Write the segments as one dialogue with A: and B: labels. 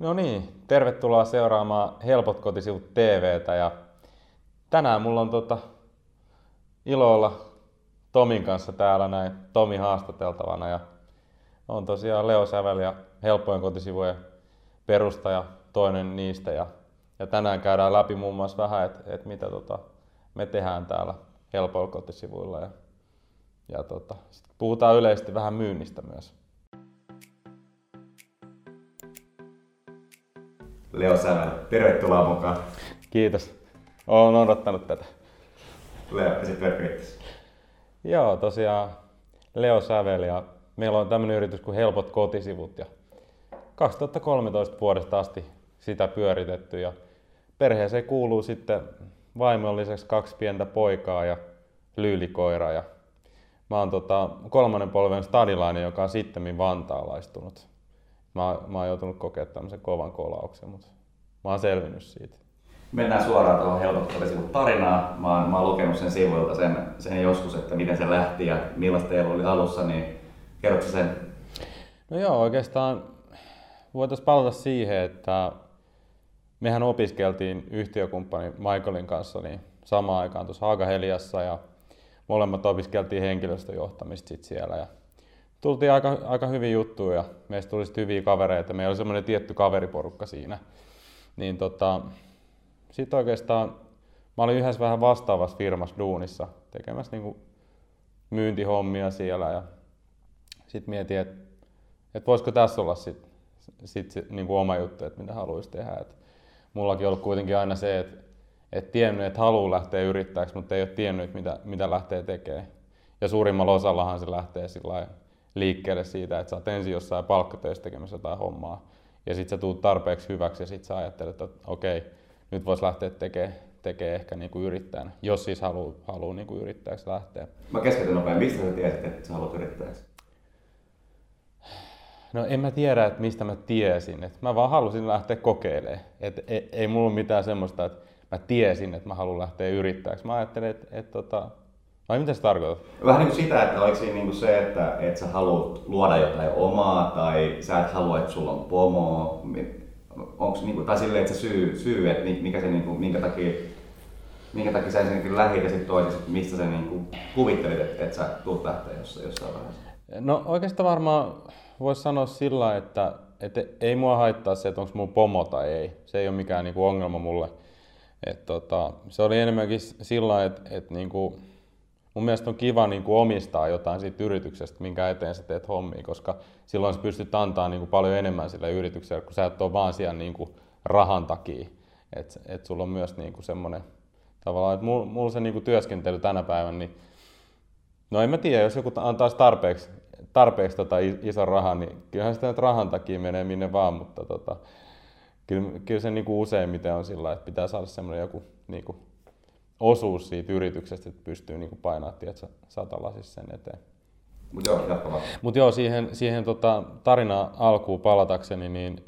A: No niin, tervetuloa seuraamaan Helpot kotisivut TVtä ja tänään mulla on tota, ilo olla Tomin kanssa täällä näin, Tomi haastateltavana ja on tosiaan Leo Sävel ja Helppojen kotisivujen perustaja, toinen niistä ja, ja tänään käydään läpi muun muassa vähän, että et mitä tota, me tehdään täällä Helpoilla kotisivuilla ja, ja tota, sit puhutaan yleisesti vähän myynnistä myös.
B: Leo Sävel, tervetuloa mukaan.
A: Kiitos. Olen odottanut tätä.
B: Leo, esittelet
A: Joo, tosiaan Leo Sävel ja meillä on tämmöinen yritys kuin Helpot kotisivut ja 2013 vuodesta asti sitä pyöritetty ja perheeseen kuuluu sitten vaimon lisäksi kaksi pientä poikaa ja lyylikoira ja mä oon tota, kolmannen polven stadilainen, joka on sitten vantaalaistunut. Mä, mä oon joutunut kokemaan tämmöisen kovan kolauksen, mutta mä oon selvinnyt siitä.
B: Mennään suoraan tuohon helpottorisivun tarinaan. Mä oon, mä oon lukenut sen sivuilta sen, sen joskus, että miten se lähti ja millaista teillä oli alussa, niin kerrotko sen?
A: No joo, oikeastaan voitaisiin palata siihen, että mehän opiskeltiin yhtiökumppani Michaelin kanssa niin samaan aikaan tuossa Haagaheliassa ja molemmat opiskeltiin henkilöstöjohtamista sit siellä. Ja tultiin aika, aika hyvin juttuja ja meistä tuli hyviä kavereita. Meillä oli semmoinen tietty kaveriporukka siinä. Niin tota, sitten oikeastaan mä olin yhdessä vähän vastaavassa firmassa duunissa tekemässä niin myyntihommia siellä ja sitten mietin, että et voisiko tässä olla sit, sit niin oma juttu, että mitä haluaisi tehdä. Et mullakin on ollut kuitenkin aina se, että et tiennyt, että haluaa lähteä yrittäjäksi, mutta ei ole tiennyt, mitä, mitä lähtee tekemään. Ja suurimmalla osallahan se lähtee sillä liikkeelle siitä, että sä oot ensin jossain palkkatöissä tekemässä jotain hommaa. Ja sitten sä tuut tarpeeksi hyväksi ja sitten sä ajattelet, että okei, nyt voisi lähteä tekemään tekee ehkä niin kuin yrittäjänä, jos siis haluaa haluu niin kuin yrittäjäksi lähteä.
B: Mä keskeytän nopein. Mistä sä tiesit, että sä haluat yrittäjäksi?
A: No en mä tiedä, että mistä mä tiesin. Et mä vaan halusin lähteä kokeilemaan. Et ei, ei mulla ole mitään semmoista, että mä tiesin, että mä haluan lähteä yrittäjäksi. Mä ajattelin, että, että, että vai mitä se tarkoittaa?
B: Vähän niin kuin sitä, että oliko siinä niin kuin se, että, että sä haluat luoda jotain omaa tai sä et halua, että sulla on pomo. Onko niin kuin, tai silleen, että se syy, syy että mikä se, niin kuin, minkä takia minkä takia sä ensinnäkin lähit ja sitten toisessa, mistä sä niin kuin kuvittelit, että, että sä tulet lähteä jossain, jossain vaiheessa?
A: No oikeastaan varmaan voisi sanoa sillä, että, että ei mua haittaa se, että onko mun pomo tai ei. Se ei ole mikään niin kuin ongelma mulle. Et tota, se oli enemmänkin sillä, että, että niin kuin, mun mielestä on kiva niin kuin omistaa jotain siitä yrityksestä, minkä eteen sä teet hommia, koska silloin sä pystyt antaa niin kuin paljon enemmän sille yritykselle, kun sä et ole vaan siellä niin kuin rahan takia. Että et sulla on myös niin kuin semmoinen tavallaan, että mulla, mulla se niin kuin työskentely tänä päivänä, niin no en mä tiedä, jos joku antaisi tarpeeksi, tarpeeksi tota ison rahan, niin kyllähän sitä nyt rahan takia menee minne vaan, mutta tota, kyllä, kyllä se niin kuin useimmiten on sillä että pitää saada semmoinen joku niin kuin osuus siitä yrityksestä, että pystyy niin kuin painamaan tiedätkö, satalasissa sen eteen.
B: Mutta joo,
A: Mut joo, siihen, siihen tota, tarina alkuun palatakseni, niin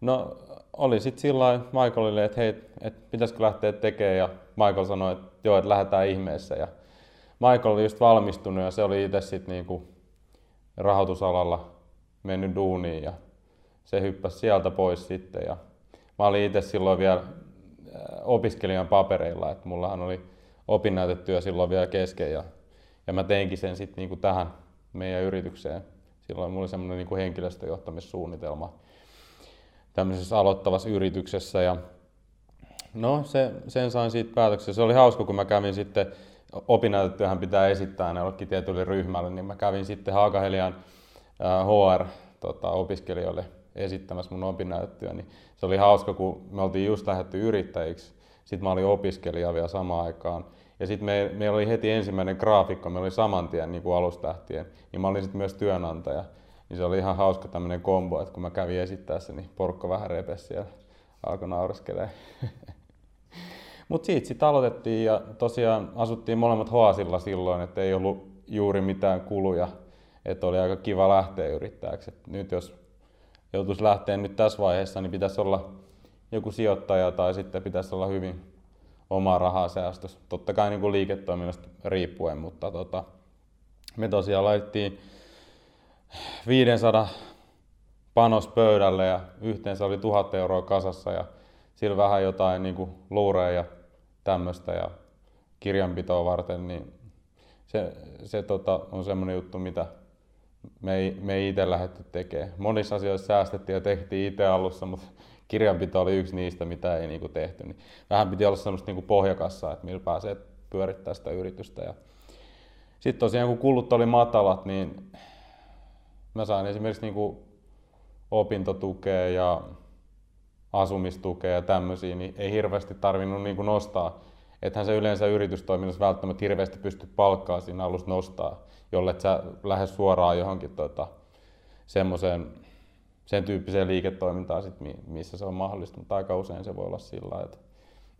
A: no, oli sitten sillä Michaelille, että hei, et pitäisikö lähteä tekemään, ja Michael sanoi, että joo, että lähdetään ihmeessä. Ja Michael oli just valmistunut, ja se oli itse sitten niinku rahoitusalalla mennyt duuniin, ja se hyppäsi sieltä pois sitten. Ja mä olin itse silloin vielä opiskelijan papereilla, että mullahan oli opinnäytetyö silloin vielä kesken, ja, ja mä teinkin sen sitten niinku tähän meidän yritykseen. Silloin mulla oli semmoinen niinku henkilöstöjohtamissuunnitelma tämmöisessä aloittavassa yrityksessä. Ja no, se, sen sain siitä päätöksen. Se oli hauska, kun mä kävin sitten, opinnäytetyöhän pitää esittää ne jollekin tietylle ryhmälle, niin mä kävin sitten Haakahelian HR-opiskelijoille tota, esittämässä mun opinnäytetyö. Niin se oli hauska, kun me oltiin just lähdetty yrittäjiksi. Sitten mä olin opiskelija vielä samaan aikaan. Ja sitten me, meillä oli heti ensimmäinen graafikko, me oli saman tien niin kuin alustähtien, niin mä olin sitten myös työnantaja. Niin se oli ihan hauska tämmöinen kombo, että kun mä kävin esittää se, niin porukka vähän repesi ja alkoi naureskelemaan. Mutta siitä sitten aloitettiin ja tosiaan asuttiin molemmat Hoasilla silloin, että ei ollut juuri mitään kuluja. Että oli aika kiva lähteä yrittäjäksi. Et nyt jos joutuisi lähteä nyt tässä vaiheessa, niin pitäisi olla joku sijoittaja tai sitten pitäisi olla hyvin omaa rahaa säästössä. Totta kai niin kuin liiketoiminnasta riippuen, mutta tota, me tosiaan laitettiin 500 panos pöydälle ja yhteensä oli tuhat euroa kasassa ja sillä vähän jotain niin kuin luureja ja tämmöistä ja kirjanpitoa varten, niin se, se tota, on semmoinen juttu, mitä me ei, me ei itse lähdetty tekemään. Monissa asioissa säästettiin ja tehtiin itse alussa, mutta kirjanpito oli yksi niistä, mitä ei niinku tehty. Niin vähän piti olla semmoista niinku pohjakassaa, että millä pääsee pyörittää sitä yritystä. Ja sitten tosiaan kun kulut oli matalat, niin mä sain esimerkiksi niinku opintotukea ja asumistukea ja tämmöisiä, niin ei hirveästi tarvinnut niinku nostaa. Ethän se yleensä yritystoiminnassa välttämättä hirveästi pysty palkkaa siinä alusta nostaa, jolle sä lähde suoraan johonkin tota, semmoiseen sen tyyppiseen liiketoimintaan, sit, missä se on mahdollista, mutta aika usein se voi olla sillä että,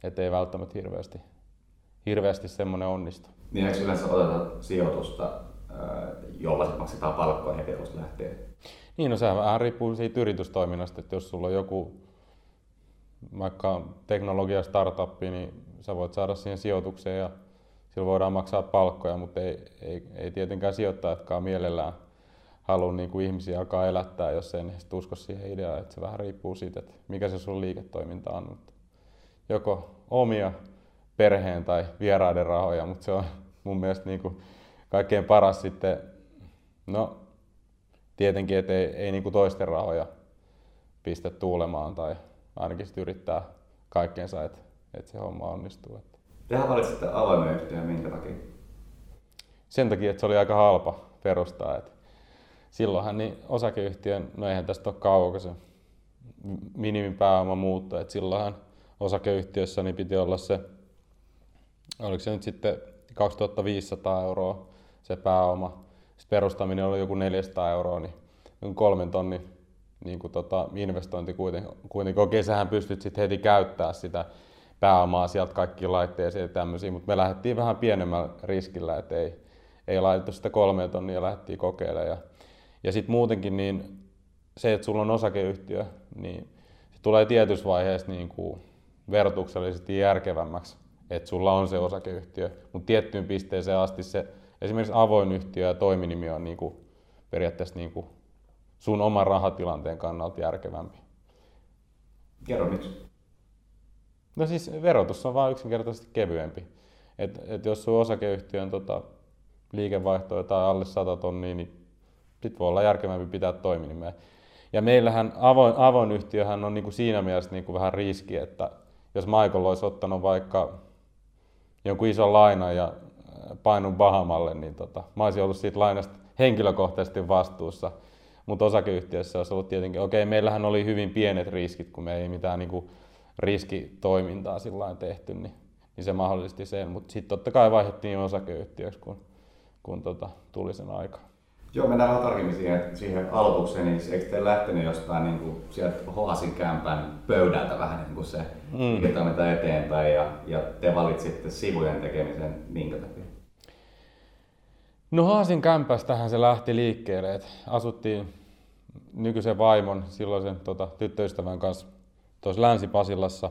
A: että ei välttämättä hirveästi, hirveästi semmoinen onnistu.
B: Niin eikö yleensä oteta sijoitusta, jolla sitten maksetaan palkkoja heti alusta lähtee?
A: Niin, no sehän vähän riippuu siitä yritystoiminnasta, että jos sulla on joku vaikka teknologia startuppi, niin sä voit saada siihen sijoitukseen ja sillä voidaan maksaa palkkoja, mutta ei, ei, ei tietenkään sijoittajatkaan mielellään halua niin kuin ihmisiä alkaa elättää, jos ei sitten usko siihen ideaan. Että se vähän riippuu siitä, että mikä se sun liiketoiminta on. Mutta joko omia perheen tai vieraiden rahoja, mutta se on mun mielestä niin kuin kaikkein paras sitten, no tietenkin, että ei, ei niin kuin toisten rahoja pistä tuulemaan tai ainakin yrittää kaikkeensa, että, että se homma onnistuu.
B: Tehän valitsitte avoimen yhtiön, minkä takia?
A: Sen takia, että se oli aika halpa perustaa. Että silloinhan niin osakeyhtiön, no eihän tästä ole kauan, se minimipääoma muutto, että silloinhan osakeyhtiössä niin piti olla se, oliko se nyt sitten 2500 euroa se pääoma, sitten perustaminen oli joku 400 euroa, niin kolmen tonnin niin kuin tota, investointi kuitenkin, kuitenkin. Okei, sähän pystyt sitten heti käyttää sitä pääomaa sieltä kaikkiin laitteisiin ja tämmöisiä, mutta me lähdettiin vähän pienemmällä riskillä, että ei, ei laitettu sitä kolme tonnia ja lähdettiin kokeilemaan. Ja, ja sitten muutenkin niin se, että sulla on osakeyhtiö, niin se tulee tietyssä vaiheessa niin kuin verotuksellisesti järkevämmäksi, että sulla on se osakeyhtiö, mutta tiettyyn pisteeseen asti se esimerkiksi avoin yhtiö ja toiminimi on niin kuin periaatteessa niin kuin sun oman rahatilanteen kannalta järkevämpi.
B: Kerro miksi.
A: No siis verotus on vain yksinkertaisesti kevyempi. Et, et jos sun osakeyhtiön tota, liikevaihto tai alle 100 tonnia, niin sit voi olla järkevämpi pitää toiminimeä. Ja meillähän avoin, avoin yhtiöhän on niinku siinä mielessä niinku vähän riski, että jos Michael olisi ottanut vaikka jonkun ison lainan ja painun Bahamalle, niin tota, mä olisin ollut siitä lainasta henkilökohtaisesti vastuussa. Mutta osakeyhtiössä olisi ollut tietenkin, okei, okay, meillähän oli hyvin pienet riskit, kun me ei mitään niinku riskitoimintaa sillä tehty, niin, niin se mahdollisti sen. Mutta sitten totta kai vaihdettiin osakeyhtiöksi, kun, kun tota, tuli sen aika.
B: Joo, mennään vähän tarkemmin siihen, siihen aloitukseen, niin eikö te lähtenyt jostain niin kuin, sieltä Hoasin kämpän pöydältä vähän niin kuin se mm. eteenpäin ja, ja te valitsitte sivujen tekemisen minkä takia?
A: No Haasin kämpästähän se lähti liikkeelle, että asuttiin nykyisen vaimon, silloisen tota, tyttöystävän kanssa tuossa Länsi-Pasilassa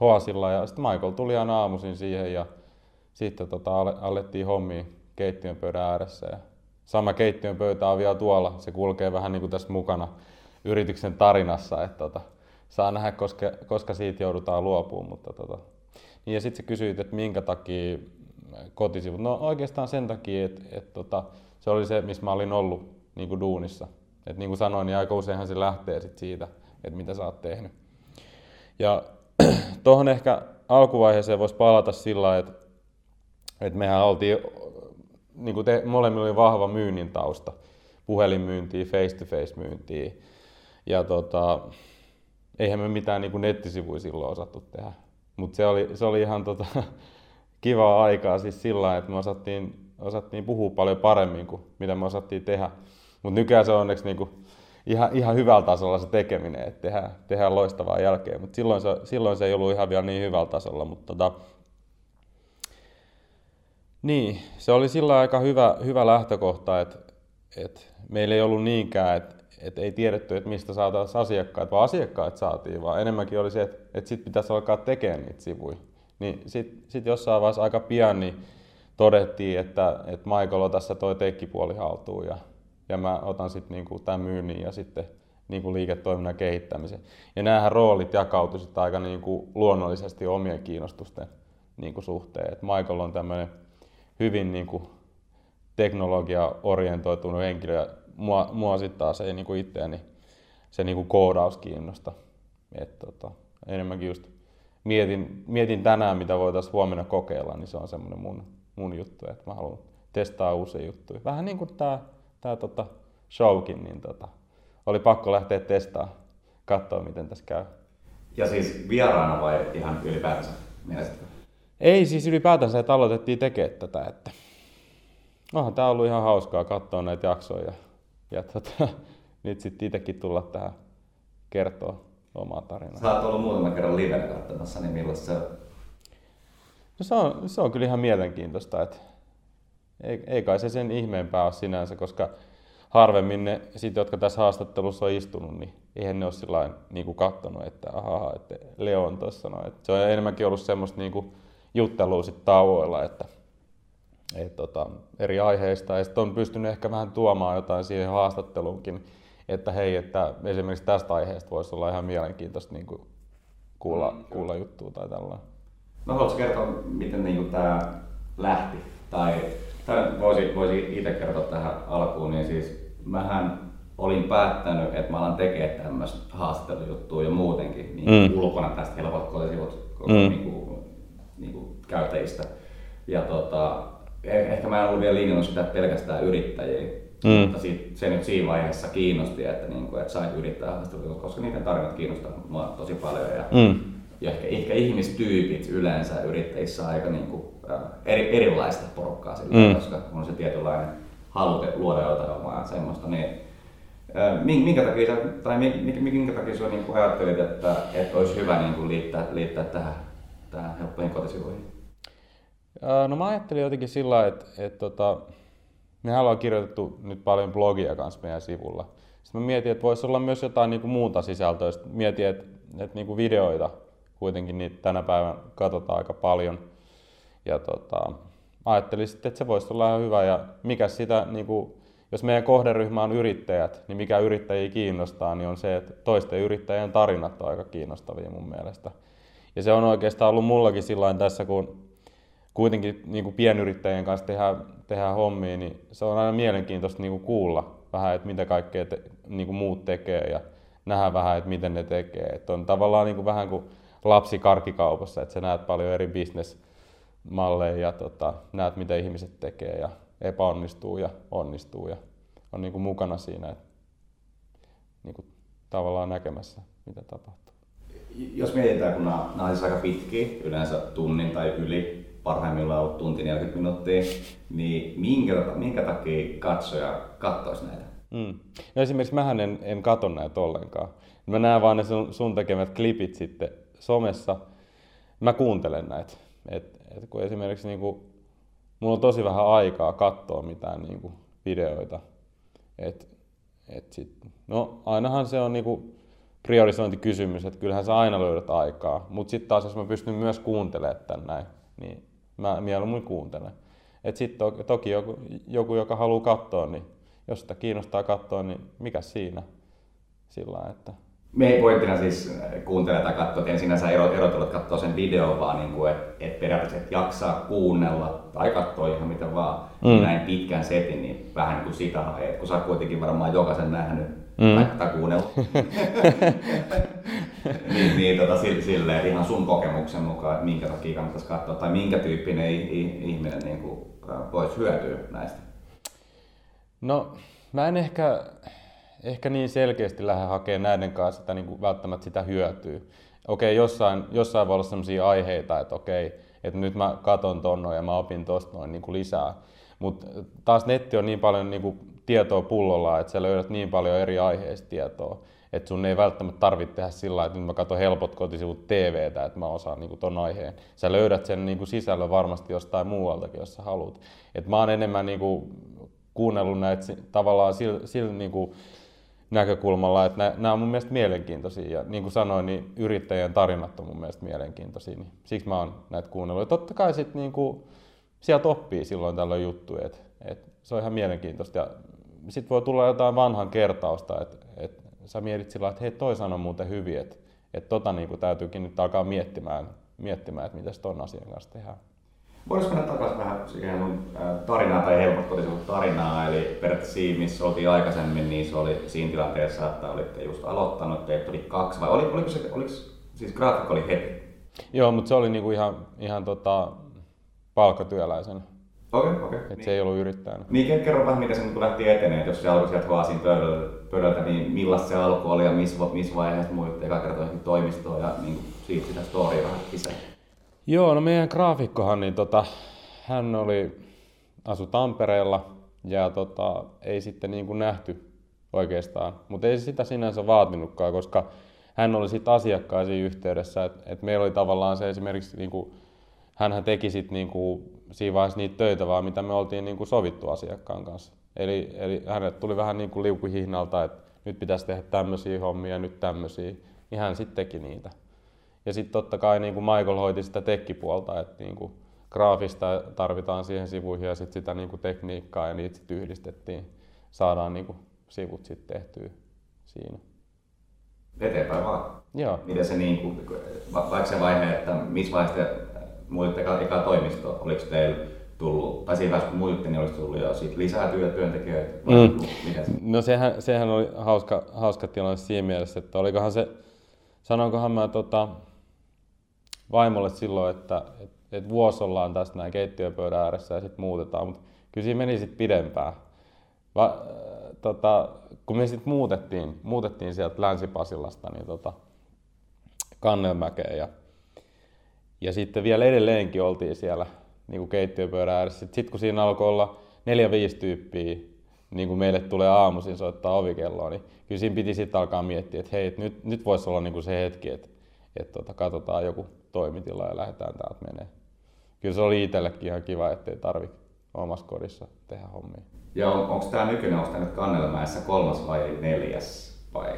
A: Hoasilla ja sitten Michael tuli aina aamuisin siihen ja sitten tota, alettiin hommia keittiön pöydän ääressä. Ja sama keittiön pöytä on vielä tuolla, se kulkee vähän niin kuin tässä mukana yrityksen tarinassa, että tota, saa nähdä, koska, koska siitä joudutaan luopumaan. Mutta tota. niin ja sitten sä kysyit, että minkä takia kotisivut. No oikeastaan sen takia, että, että tota, se oli se, missä mä olin ollut niin kuin duunissa. Et niin kuin sanoin, niin aika useinhan se lähtee sit siitä, että mitä sä oot tehnyt. Ja tuohon ehkä alkuvaiheeseen voisi palata sillä että, että mehän oltiin, niin kuin te, molemmilla oli vahva myynnin tausta, puhelinmyyntiä, face-to-face myyntiä. Ja tota, eihän me mitään niin kuin nettisivuja silloin osattu tehdä. Mutta se oli, se oli ihan tota, kivaa aikaa siis sillä että me osattiin, osattiin puhua paljon paremmin kuin mitä me osattiin tehdä. Mutta nykyään se on onneksi niin kuin ihan, ihan hyvällä tasolla se tekeminen, että tehdään, tehdään loistavaa jälkeä, mutta silloin se, silloin se ei ollut ihan vielä niin hyvällä tasolla, mutta tota, niin, se oli sillä aika hyvä, hyvä lähtökohta, että, että meillä ei ollut niinkään, että, että ei tiedetty, että mistä saataisiin asiakkaat, vaan asiakkaat saatiin, vaan enemmänkin oli se, että, että sitten pitäisi alkaa tekemään niitä sivuja. Niin sitten sit jossain vaiheessa aika pian niin todettiin, että, että Michael on tässä toi tekkipuoli haltuun ja ja mä otan sitten niinku tämän myynnin ja sitten niin kuin liiketoiminnan kehittämisen. Ja näähän roolit jakautuisivat aika niin kuin luonnollisesti omien kiinnostusten niin kuin suhteen. Et Michael on tämmöinen hyvin niin kuin teknologia-orientoitunut henkilö ja mua, mua sitten taas ei niin kuin itseäni se niin kuin koodaus kiinnosta. Et, tota, enemmänkin just mietin, mietin tänään, mitä voitaisiin huomenna kokeilla, niin se on semmoinen mun, mun juttu, että mä haluan testaa uusia juttuja. Vähän niin kuin tämä tää, tota showkin, niin tota, oli pakko lähteä testaamaan, katsoa miten tässä käy.
B: Ja siis vieraana vai ihan ylipäätänsä mielestäni?
A: Ei siis ylipäätänsä, että aloitettiin tekemään tätä. Että... Onhan tämä ollut ihan hauskaa katsoa näitä jaksoja ja, ja tota, nyt sitten itsekin tulla tähän kertoa omaa tarinaa.
B: Sä oot ollut muutaman kerran livenä katsomassa, niin millaista se on?
A: No se on, se on kyllä ihan mielenkiintoista, että ei, ei kai se sen ihmeempää ole sinänsä, koska harvemmin ne, sit, jotka tässä haastattelussa on istunut, niin eihän ne ole sillä niin katsonut, että ahaa, että Leo on tuossa. No, että se on enemmänkin ollut semmoista niin kuin juttelua sit tauoilla, että et, tota, eri aiheista. Ja sitten on pystynyt ehkä vähän tuomaan jotain siihen haastatteluunkin, että hei, että esimerkiksi tästä aiheesta voisi olla ihan mielenkiintoista niin kuin kuulla, mm, kuulla juttua tai tällainen.
B: No haluatko kertoa, miten niin tämä lähti? Tai, tai voisi, voisi itse kertoa tähän alkuun, niin siis mähän olin päättänyt, että mä alan tekemään tämmöistä haastattelujuttua jo muutenkin niin mm. ulkona tästä helpot kotisivut mm. niin kuin, niin kuin käyttäjistä. Ja tota, eh, ehkä mä en ollut vielä linjannut sitä pelkästään yrittäjiä, mm. mutta sit, se nyt siinä vaiheessa kiinnosti, että, niin kuin, että sain yrittää haastattelua, koska niiden tarinat kiinnostaa mua tosi paljon. Ja, mm. ja ehkä, ehkä ihmistyypit yleensä yrittäjissä aika niin kuin, eri, erilaista porukkaa sillä, mm. koska on se tietynlainen halu luoda jotain omaa semmoista. Niin, minkä takia, sä, tai minkä, minkä takia sä niin ajattelit, että, että olisi hyvä niin kuin liittää, liittää tähän, tähän helppoihin kotisivuihin?
A: No mä ajattelin jotenkin sillä että, että tota, me ollaan kirjoitettu nyt paljon blogia kanssa meidän sivulla. Sitten mä mietin, että voisi olla myös jotain niin kuin muuta sisältöä. Sitten mietin, että, että niin kuin videoita kuitenkin niitä tänä päivänä katsotaan aika paljon. Ja tota, ajattelin sitten, että se voisi olla ihan hyvä. Ja mikä sitä, niin kuin, jos meidän kohderyhmä on yrittäjät, niin mikä yrittäjiä kiinnostaa, niin on se, että toisten yrittäjien tarinat on aika kiinnostavia mun mielestä. Ja se on oikeastaan ollut mullakin sillä tässä, kun kuitenkin niin kuin pienyrittäjien kanssa tehdään, tehdään hommia, niin se on aina mielenkiintoista niin kuin kuulla vähän, että mitä kaikkea te, niin kuin muut tekee ja nähdä vähän, että miten ne tekee. Että on tavallaan niin kuin vähän kuin lapsi karkikaupassa, että sä näet paljon eri bisnesmalleja ja tota, näet, mitä ihmiset tekee ja epäonnistuu ja onnistuu ja on niin kuin mukana siinä, että niin kuin tavallaan näkemässä, mitä tapahtuu.
B: Jos mietitään, kun nämä, nämä on siis aika pitkiä, yleensä tunnin tai yli, parhaimmillaan ollut tunti 40 minuuttia, niin minkä, minkä takia katsoja katsoisi näitä?
A: Mm. No esimerkiksi mähän en, en katso näitä ollenkaan. Mä näen vaan ne sun, sun tekemät klipit sitten somessa. Mä kuuntelen näitä. Et, et kun esimerkiksi niinku, mulla on tosi vähän aikaa katsoa mitään niinku videoita. Et, et sit, no ainahan se on niinku priorisointikysymys, että kyllähän sä aina löydät aikaa. Mutta sitten taas jos mä pystyn myös kuuntelemaan tän näin, niin mä mieluummin kuuntelen. Et sitten to, toki joku, joku, joka haluaa katsoa, niin jos sitä kiinnostaa katsoa, niin mikä siinä? Sillä että
B: me ei pointtina siis äh, kuuntele tai katsoa, että en sinänsä erotella, että katsoo sen videon, vaan niin kuin, että, että periaatteessa että jaksaa kuunnella tai katsoa ihan mitä vaan mm. näin pitkän setin, niin vähän niin kuin sitä että kun sä oot kuitenkin varmaan jokaisen nähnyt mm. tai, tai kuunnellut. niin, niin tota, silleen ihan sun kokemuksen mukaan, että minkä takia kannattaisi katsoa tai minkä tyyppinen ihminen niin kuin, äh, voisi hyötyä näistä?
A: No, mä en ehkä ehkä niin selkeästi lähde hakemaan näiden kanssa sitä niin kuin välttämättä sitä hyötyä. Okei, jossain, jossain voi olla sellaisia aiheita, että okei, että nyt mä katon ton ja mä opin tosta noin niin kuin lisää. Mutta taas netti on niin paljon niin kuin tietoa pullolla, että sä löydät niin paljon eri aiheista tietoa, että sun ei välttämättä tarvitse tehdä sillä että nyt mä katson helpot kotisivut TVtä, että mä osaan niin kuin ton aiheen. Sä löydät sen niin kuin sisällön varmasti jostain muualtakin, jos sä haluat. Et mä oon enemmän niin kuin kuunnellut näitä tavallaan sillä, sillä niin kuin näkökulmalla, että nämä on mun mielestä mielenkiintoisia. Ja niin kuin sanoin, niin yrittäjien tarinat on mun mielestä mielenkiintoisia. Niin siksi mä oon näitä kuunnellut. Ja totta kai sit niin kuin, sieltä oppii silloin tällöin juttuja, että, että se on ihan mielenkiintoista. Ja sitten voi tulla jotain vanhan kertausta, että, että sä mietit sillä että hei toi sanoo muuten hyvin, että, että tota niin kuin täytyykin nyt alkaa miettimään, miettimään että mitä ton asian kanssa tehdään.
B: Voisiko mennä takaisin vähän siihen mun tarinaa tai helpotteli sun tarinaa, eli periaatteessa siinä, missä oltiin aikaisemmin, niin se oli siinä tilanteessa, että olitte just aloittanut, teitä oli kaksi, vai oli, oliko se, oliko, siis graafikko oli heti?
A: Joo, mutta se oli niinku ihan, ihan tota, palkkatyöläisen.
B: Okei, okay, okei. Okay.
A: Niin. se ei ollut yrittäjänä.
B: Niin, kerro vähän, miten se niin lähti eteneen, jos se alkoi sieltä vaan siinä pöydältä, pöydältä niin millaista se alku oli ja missä, missä vaiheessa muuitte eka kertaa toimistoon ja niin siitä sitä storya vähän lisää.
A: Joo, no meidän graafikkohan, niin tota, hän oli, asu Tampereella ja tota, ei sitten niin kuin nähty oikeastaan, mutta ei sitä sinänsä vaatinutkaan, koska hän oli sitten asiakkaisiin yhteydessä, että et meillä oli tavallaan se esimerkiksi, niin kuin, hänhän teki sitten niin kuin, siinä vaiheessa niitä töitä vaan, mitä me oltiin niin kuin sovittu asiakkaan kanssa. Eli, eli hänelle tuli vähän niin kuin liukuhihnalta, että nyt pitäisi tehdä tämmöisiä hommia, nyt tämmöisiä, niin hän sitten teki niitä. Ja sitten totta kai niin kuin Michael hoiti sitä tekkipuolta, että niin kuin graafista tarvitaan siihen sivuihin ja sitten sitä niin kuin tekniikkaa ja niitä sitten yhdistettiin. Saadaan niin kuin sivut sitten tehtyä siinä.
B: Eteenpäin vaan.
A: Joo.
B: Miten se niin kuin, vaikka se vaihe, että missä vaiheessa te muuitte eka, eka toimistoon, oliko teillä tullut, tai siinä vaiheessa kun muuitte, niin olisi tullut jo siitä lisää työ, työntekijöitä? Mm.
A: Miten se? No sehän, sehän oli hauska, hauska tilanne siinä mielessä, että olikohan se, sanoinkohan mä tota, vaimolle silloin, että et, et vuosi ollaan tässä näin keittiöpöydän ääressä ja sitten muutetaan, mutta kyllä siinä meni sitten pidempään. Va, äh, tota, kun me sitten muutettiin, muutettiin sieltä Länsi-Pasilasta niin tota, Kannelmäkeen ja, ja sitten vielä edelleenkin oltiin siellä niin kuin keittiöpöydän ääressä. Sitten sit, kun siinä alkoi olla neljä viisi tyyppiä, niin kuin meille tulee aamuisin soittaa ovikelloa, niin kyllä siinä piti sitten alkaa miettiä, että hei, et nyt, nyt voisi olla niin kuin se hetki, että, että tota, katsotaan joku toimitila ja lähdetään täältä menee. Kyllä se oli itsellekin ihan kiva, ettei tarvitse omassa kodissa tehdä hommia.
B: Ja on, onko tämä nykyinen, onko tämä nyt Kannelmäessä kolmas vai neljäs vai?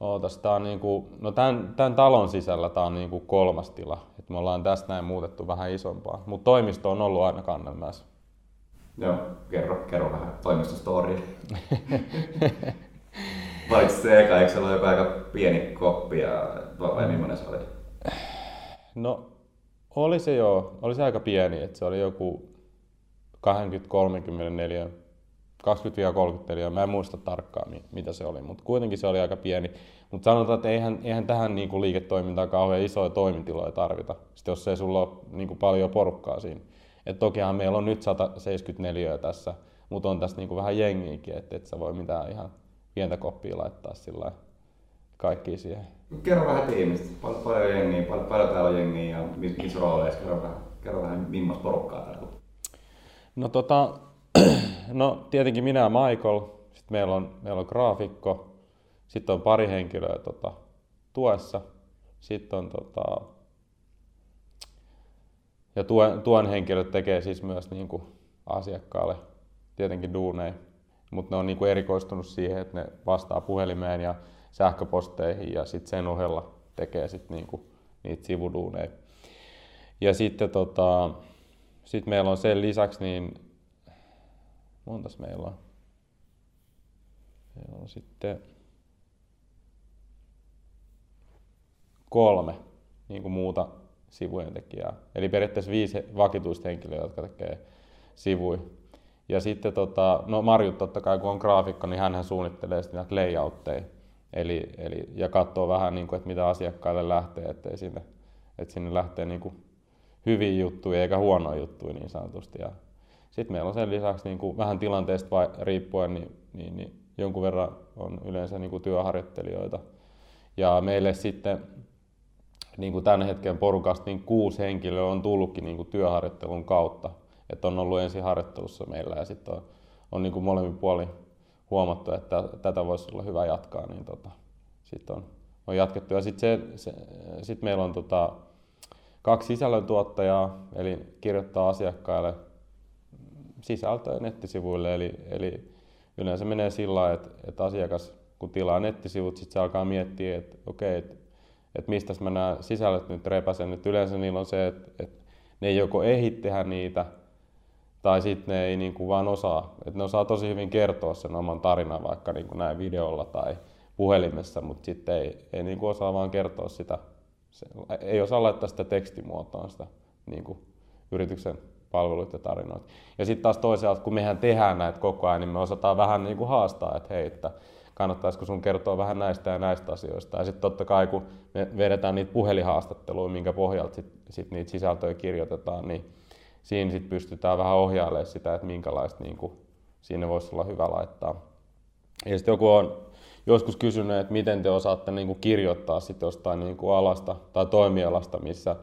A: Ootas, tää on niinku, no tämän, tämän, talon sisällä tämä on niinku kolmas tila. Et me ollaan tästä näin muutettu vähän isompaa, mutta toimisto on ollut aina Kannelmäessä.
B: Joo, kerro, kerro vähän toimistostoria. Paitsi se eka, eikö se ole joku aika pieni koppi ja vai millainen se oli?
A: No oli se joo, oli se aika pieni, että se oli joku 20-34, 20-30 mä en muista tarkkaan mitä se oli, mutta kuitenkin se oli aika pieni. Mutta sanotaan, että eihän, eihän tähän niinku liiketoimintaan kauhean isoja toimitiloja tarvita, sitten jos ei sulla ole niinku paljon porukkaa siinä. Et tokihan meillä on nyt 174 tässä, mutta on tässä niinku vähän jengiäkin, että et sä voi mitään ihan pientä koppia laittaa sillä kaikki siihen.
B: Kerro vähän tiimistä. Pal- paljon jengiä, pal- paljon täällä on jengiä ja missä rooleissa? Kerro vähän, kerro vähän millaista porukkaa täällä on.
A: No, tota, no tietenkin minä ja Michael. Sitten meillä on, meillä on graafikko. Sitten on pari henkilöä tota, tuessa. Sitten on tota, ja tuen, tuen henkilöt tekee siis myös niin kuin asiakkaalle tietenkin duuneja, mutta ne on niin kuin erikoistunut siihen, että ne vastaa puhelimeen ja sähköposteihin ja sitten sen ohella tekee sit niinku niitä sivuduuneja. Ja sitten tota, sit meillä on sen lisäksi, niin montas meillä on? Meillä on sitten kolme niin kuin muuta sivujen tekijää. Eli periaatteessa viisi vakituista henkilöä, jotka tekee sivuja. Ja sitten tota, no Marjut totta kai kun on graafikko, niin hän suunnittelee sitten näitä layoutteja Eli, eli, ja katsoa vähän, niin kuin, että mitä asiakkaille lähtee, ettei sinne, että sinne lähtee niin kuin, hyviä juttuja eikä huonoja juttuja niin sanotusti. sitten meillä on sen lisäksi niin kuin, vähän tilanteesta vai, riippuen, niin, niin, niin jonkun verran on yleensä niin kuin, työharjoittelijoita. Ja meille sitten niin kuin tämän hetken porukasta niin kuusi henkilöä on tullutkin niin kuin työharjoittelun kautta. Että on ollut ensin harjoittelussa meillä ja sitten on, on niin kuin molemmin puolin huomattu, että tätä voisi olla hyvä jatkaa, niin tota, sitten on, on jatkettu. Ja sitten se, se, sit meillä on tota, kaksi sisällöntuottajaa, eli kirjoittaa asiakkaille sisältöä nettisivuille, eli, eli yleensä menee sillä lailla, että, että asiakas kun tilaa nettisivut, sitten se alkaa miettiä, että okei, että, että mistä mä nämä sisällöt nyt repäsen. Että yleensä niillä on se, että, että ne joko ehdi tehdä niitä, tai sitten ne ei niin kuin vaan osaa. Et ne osaa tosi hyvin kertoa sen oman tarinan vaikka niin kuin näin videolla tai puhelimessa, mutta sitten ei, ei niin kuin osaa vaan kertoa sitä, se, ei osaa laittaa sitä tekstimuotoon sitä niin kuin yrityksen palveluita ja tarinoita. Ja sitten taas toisaalta, kun mehän tehdään näitä koko ajan, niin me osataan vähän niin kuin haastaa, että hei, että kannattaisiko sun kertoa vähän näistä ja näistä asioista. Ja sitten totta kai, kun me vedetään niitä puhelinhaastatteluja, minkä pohjalta sit, sit niitä sisältöjä kirjoitetaan, niin siinä sitten pystytään vähän ohjailemaan sitä, että minkälaista niin kuin, siinä voisi olla hyvä laittaa. Ja sitten joku on joskus kysynyt, että miten te osaatte niin kuin kirjoittaa sit jostain niin kuin alasta tai toimialasta, missä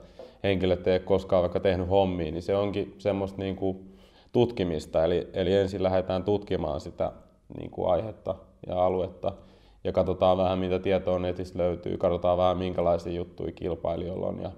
A: henkilöt ei ole koskaan vaikka tehnyt hommia, niin se onkin semmoista niin kuin tutkimista. Eli, eli ensin lähdetään tutkimaan sitä niin kuin aihetta ja aluetta ja katsotaan vähän, mitä tietoa netistä löytyy, katsotaan vähän, minkälaisia juttuja kilpailijoilla on ja,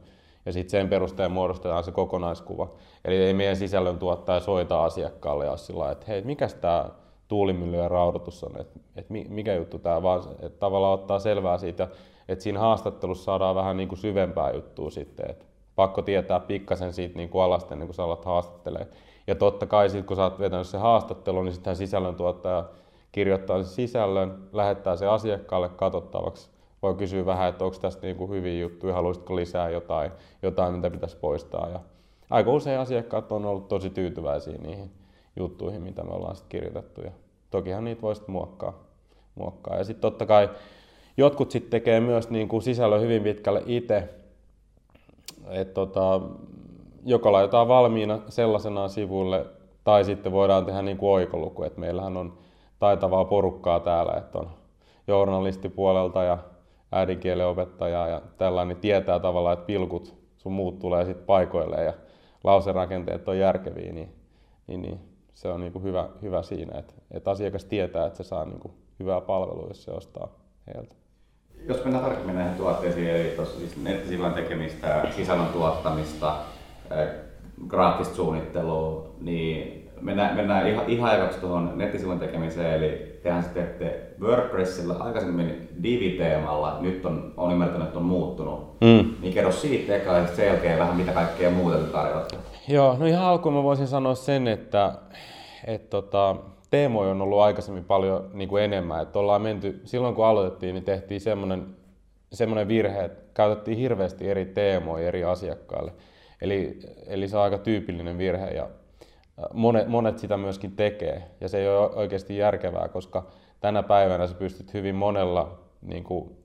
A: ja sitten sen perusteen muodostetaan se kokonaiskuva. Eli ei meidän sisällön tuottaja soita asiakkaalle ja sillä että hei, mikä tämä tuulimylly ja raudoitus on, että, että mikä juttu tämä, vaan että tavallaan ottaa selvää siitä, että siinä haastattelussa saadaan vähän niin kuin syvempää juttua sitten, että pakko tietää pikkasen siitä niin alasta ennen kuin sä alat haastattelemaan. Ja totta kai sitten kun sä oot vetänyt se haastattelu, niin sitten sisällöntuottaja kirjoittaa sen sisällön, lähettää se asiakkaalle katsottavaksi. Voi kysyä vähän, että onko tästä niin kuin hyviä juttuja, haluaisitko lisää jotain, jotain mitä pitäisi poistaa. Ja aika usein asiakkaat on ollut tosi tyytyväisiä niihin juttuihin, mitä me ollaan sitten kirjoitettu. Ja tokihan niitä voi sitten muokkaa. muokkaa. Ja sitten totta kai jotkut sitten tekee myös niin kuin sisällön hyvin pitkälle itse. Että tota, joko laitetaan valmiina sellaisenaan sivuille, tai sitten voidaan tehdä niin kuin oikoluku. että meillähän on taitavaa porukkaa täällä, että on journalistipuolelta ja äidinkielen opettajaa ja tällainen, niin tietää tavallaan, että pilkut sun muut tulee sitten paikoille ja lauserakenteet on järkeviä, niin, niin, niin se on niin kuin hyvä, hyvä siinä, että, että asiakas tietää, että se saa niin kuin hyvää palvelua, jos se ostaa heiltä.
B: Jos mennään tarkemmin näihin tuotteisiin, eli tuossa siis nettisivun tekemistä, sisällön tuottamista, graafista suunnittelua, niin mennään, mennään ihan, ihan tuohon nettisivun tekemiseen, eli tehän sitten WordPressillä aikaisemmin Divi-teemalla, nyt on, on ymmärtänyt, että on muuttunut. Mm. Niin kerro siitä eka ja sen jälkeen vähän mitä kaikkea muuta te tarjoatte.
A: Joo, no ihan alkuun mä voisin sanoa sen, että et tota, teemoja on ollut aikaisemmin paljon niin kuin enemmän. Että ollaan menty, silloin kun aloitettiin, niin tehtiin semmoinen, semmoinen virhe, että käytettiin hirveästi eri teemoja eri asiakkaille. Eli, eli se on aika tyypillinen virhe ja monet, monet sitä myöskin tekee. Ja se ei ole oikeasti järkevää, koska tänä päivänä sä pystyt hyvin monella niin kuin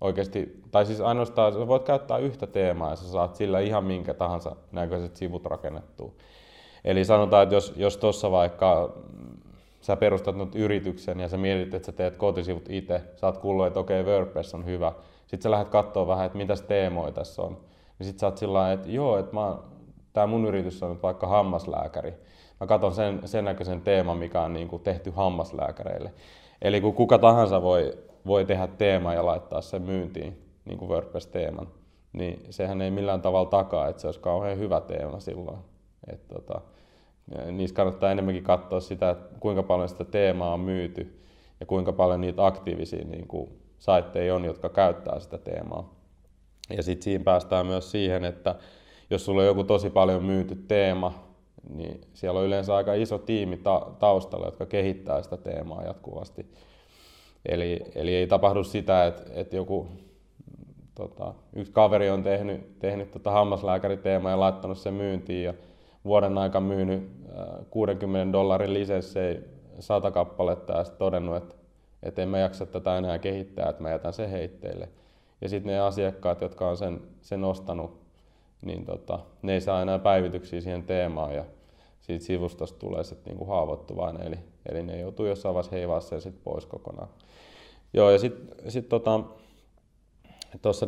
A: oikeasti, tai siis ainoastaan sä voit käyttää yhtä teemaa ja sä saat sillä ihan minkä tahansa näköiset sivut rakennettua. Eli sanotaan, että jos, jos tuossa vaikka sä perustat nyt yrityksen ja sä mietit, että sä teet kotisivut itse, sä oot kuullut, että okei, okay, WordPress on hyvä. Sitten sä lähdet katsoa vähän, että mitäs teemoja tässä on. Niin sit sä oot sillä että joo, että mä, tää mun yritys on nyt vaikka hammaslääkäri. Mä katson sen, sen näköisen teeman, mikä on niin kuin tehty hammaslääkäreille. Eli kun kuka tahansa voi, voi tehdä teema ja laittaa sen myyntiin, niin kuin WordPress-teeman, niin sehän ei millään tavalla takaa, että se olisi kauhean hyvä teema silloin. Et tota, niissä kannattaa enemmänkin katsoa sitä, että kuinka paljon sitä teemaa on myyty ja kuinka paljon niitä aktiivisia niin kuin saitteja on, jotka käyttää sitä teemaa. Ja sitten siinä päästään myös siihen, että jos sulla on joku tosi paljon myyty teema, niin siellä on yleensä aika iso tiimi ta- taustalla, jotka kehittää sitä teemaa jatkuvasti. Eli, eli ei tapahdu sitä, että, että joku tota, yksi kaveri on tehnyt, tehnyt tota hammaslääkäriteemaa ja laittanut sen myyntiin ja vuoden aikana myynyt 60 äh, dollarin lisenssejä sata kappaletta ja sitten todennut, että, että en mä jaksa tätä enää kehittää, että mä jätän sen heitteille. Ja sitten ne asiakkaat, jotka on sen, sen ostanut, niin tota, ne ei saa enää päivityksiä siihen teemaan ja siitä sivustosta tulee sitten niinku haavoittuvainen, eli, eli ne joutuu jossain vaiheessa heivaa sen sit pois kokonaan. Joo, ja sitten sit tota,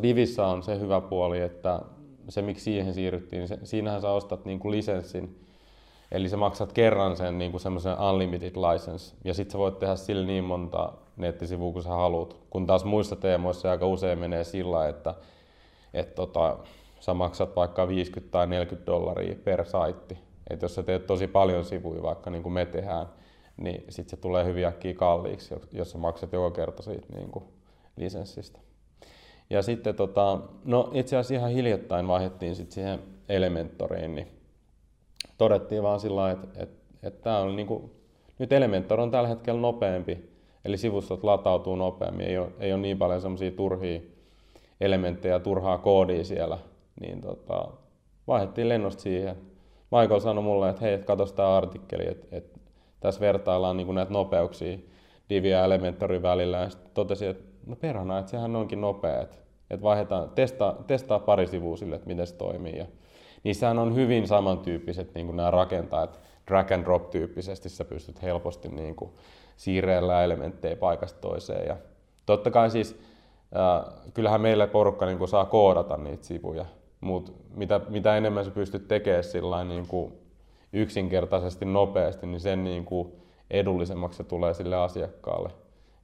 A: Divissä on se hyvä puoli, että se miksi siihen siirryttiin, niin se, siinähän sä ostat niin kuin lisenssin, eli sä maksat kerran sen niin kuin semmoisen unlimited license, ja sitten sä voit tehdä sillä niin monta nettisivua kuin sä haluat, kun taas muissa teemoissa aika usein menee sillä, että et tota, sä maksat vaikka 50 tai 40 dollaria per saitti. Et jos sä teet tosi paljon sivuja, vaikka niin kuin me tehdään, niin sitten se tulee hyvin äkkiä kalliiksi, jos sä maksat joka kerta siitä niin kuin lisenssistä. Ja sitten tota, no itse asiassa ihan hiljattain vaihdettiin sitten siihen Elementoriin, niin todettiin vaan sillä että, että, että tämä on niin kuin, nyt Elementor on tällä hetkellä nopeampi Eli sivustot latautuu nopeammin, ei ole, ei ole niin paljon semmoisia turhia elementtejä, turhaa koodia siellä, niin tota, vaihdettiin lennosta siihen. Michael sanoi mulle, että hei, katso tämä artikkeli, että, että tässä vertaillaan niin näitä nopeuksia Divi ja Elementarin välillä. Ja sitten totesi, että no perhana, että sehän onkin nopea, että, vaihdetaan, testaa, testaa pari sivua sille, että miten se toimii. Ja niissähän on hyvin samantyyppiset niin kuin nämä rakentajat, drag and drop tyyppisesti sä pystyt helposti niin kuin elementtejä paikasta toiseen. Ja totta kai siis, äh, kyllähän meillä porukka niin kuin saa koodata niitä sivuja, mutta mitä, mitä enemmän sä pystyt tekemään sillä niin kuin yksinkertaisesti, nopeasti, niin sen niin kuin edullisemmaksi se tulee sille asiakkaalle.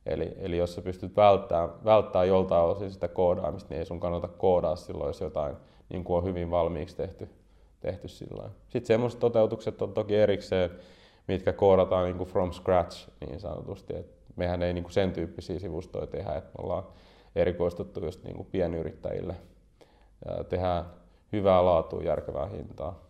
A: Eli, eli jos sä pystyt välttämään, välttää joltain osin sitä koodaamista, niin ei sun kannata koodaa silloin, jos jotain niin kuin on hyvin valmiiksi tehty, tehty sillä Sitten semmoiset toteutukset on toki erikseen, mitkä koodataan niin kuin from scratch niin sanotusti. Et mehän ei niin kuin sen tyyppisiä sivustoja tehdä, että me ollaan erikoistuttu just niin kuin pienyrittäjille. Ja tehdään hyvää laatua, järkevää hintaa.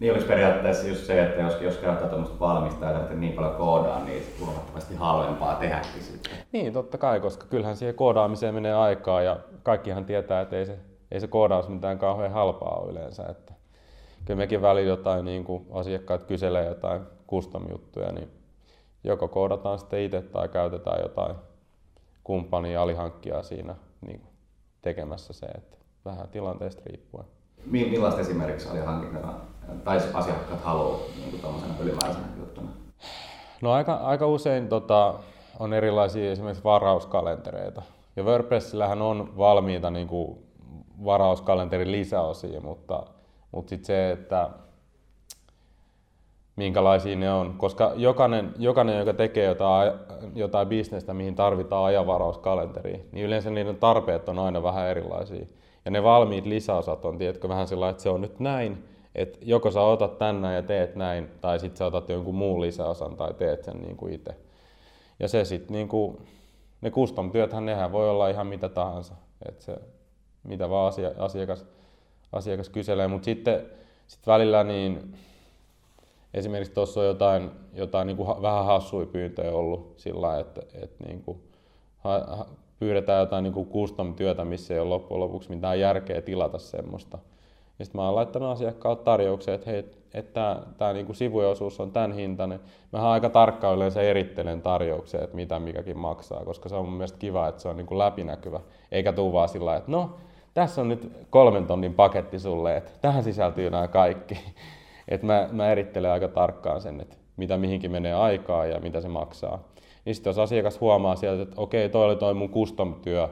B: Niin olisi periaatteessa just se, että jos, jos käyttää tuommoista valmista ja niin paljon koodaa, niin huomattavasti halvempaa tehdäkin sitten.
A: Niin, totta kai, koska kyllähän siihen koodaamiseen menee aikaa ja kaikkihan tietää, että ei se, ei se koodaus mitään kauhean halpaa ole yleensä. Että kyllä mekin välillä jotain niin kuin asiakkaat kyselee jotain custom-juttuja, niin joko koodataan sitten itse tai käytetään jotain kumppania alihankkijaa siinä niin tekemässä se, että vähän tilanteesta riippuen.
B: Millaista esimerkiksi alihankintana tai asiakkaat haluaa niin ylimääräisenä juttuna?
A: No aika, aika usein tota, on erilaisia esimerkiksi varauskalentereita. Ja WordPressillähän on valmiita niin kuin varauskalenterin lisäosia, mutta, mutta sitten se, että minkälaisia ne on. Koska jokainen, jokainen joka tekee jotain, jotain bisnestä, mihin tarvitaan ajanvarauskalenteri, niin yleensä niiden tarpeet on aina vähän erilaisia. Ja ne valmiit lisäosat on, tiedätkö, vähän sillä että se on nyt näin, että joko sä otat tänne ja teet näin, tai sitten sä otat jonkun muun lisäosan tai teet sen niin kuin itse. Ja se sitten niin kuin, ne custom-työthän, nehän voi olla ihan mitä tahansa. Että se, mitä vaan asiakas, asiakas kyselee, mutta sitten sit välillä niin esimerkiksi tuossa on jotain, jotain niin kuin vähän hassuja pyyntöjä ollut sillä että, että niin kuin, ha, pyydetään jotain niin custom-työtä, missä ei ole loppujen lopuksi mitään järkeä tilata semmoista. Ja sitten mä oon laittanut asiakkaalle tarjouksen, että hei, että tämä niin sivuosuus on tämän hintainen. Mä aika tarkkaan yleensä erittelen tarjouksen, että mitä mikäkin maksaa, koska se on mun mielestä kiva, että se on niin kuin läpinäkyvä. Eikä tuu vaan sillä että no, tässä on nyt kolmen tonnin paketti sulle, että tähän sisältyy nämä kaikki. Et mä, mä erittelen aika tarkkaan sen, että mitä mihinkin menee aikaa ja mitä se maksaa. Niin sitten jos asiakas huomaa sieltä, että okei, toi oli toi mun custom-työ,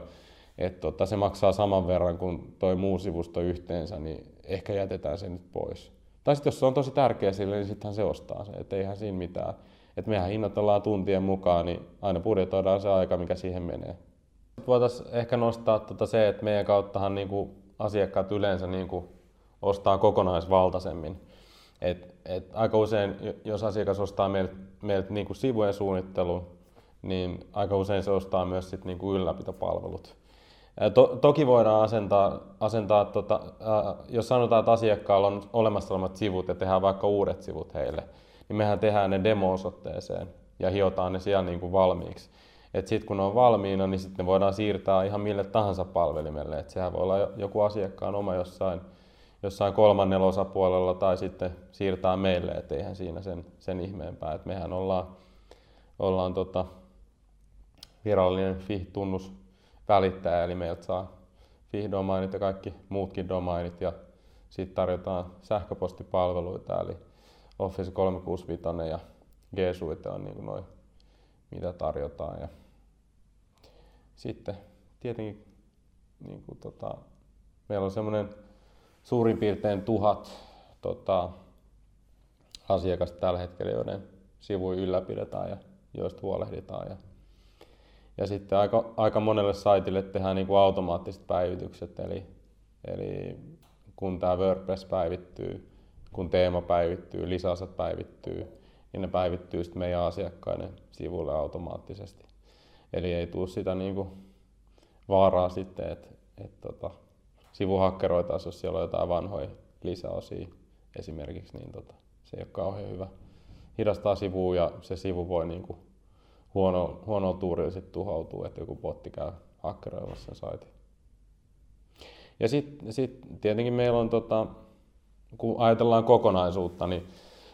A: että tota, se maksaa saman verran kuin toi muu sivusto yhteensä, niin ehkä jätetään se nyt pois. Tai sitten jos se on tosi tärkeä sille, niin sittenhän se ostaa se, että eihän siinä mitään. Että mehän hinnoitellaan tuntien mukaan, niin aina budjetoidaan se aika, mikä siihen menee. Voitaisiin ehkä nostaa tota se, että meidän kauttahan niinku asiakkaat yleensä niinku ostaa kokonaisvaltaisemmin. Et, et aika usein, jos asiakas ostaa meiltä meilt niinku sivujen suunnittelun, niin aika usein se ostaa myös sit niinku ylläpitopalvelut. To, toki voidaan asentaa, asentaa tota, äh, jos sanotaan, että asiakkaalla on olemassa olevat sivut ja tehdään vaikka uudet sivut heille, niin mehän tehdään ne demo-osoitteeseen ja hiotaan ne siellä niin kuin valmiiksi. Sitten kun ne on valmiina, niin sitten voidaan siirtää ihan mille tahansa palvelimelle. Et sehän voi olla joku asiakkaan oma jossain, jossain kolmannella osapuolella tai sitten siirtää meille, että eihän siinä sen, sen ihmeempää. Et mehän ollaan, ollaan tota, virallinen FIH-tunnus välittäjä, eli meiltä saa FIH-domainit ja kaikki muutkin domainit ja sitten tarjotaan sähköpostipalveluita, eli Office 365 ja G Suite on niin noin, mitä tarjotaan. Ja sitten tietenkin niin kuin tota, meillä on semmoinen suurin piirtein tuhat tota, asiakasta tällä hetkellä, joiden sivuja ylläpidetään ja joista huolehditaan. Ja ja sitten aika, aika monelle saitille tehdään niin kuin automaattiset päivitykset, eli, eli kun tämä WordPress päivittyy, kun teema päivittyy, lisäosat päivittyy, niin ne päivittyy sitten meidän asiakkaiden sivulle automaattisesti. Eli ei tule sitä niin kuin vaaraa sitten, että, että tota, sivu hakkeroitaisiin, jos siellä on jotain vanhoja lisäosia esimerkiksi, niin tota, se ei ole kauhean hyvä. Hidastaa sivua ja se sivu voi niin kuin huono, huono tuurilla sitten tuhoutuu, että joku botti käy hakkeroimassa sen saitin. Ja sitten sit tietenkin meillä on, tota, kun ajatellaan kokonaisuutta, niin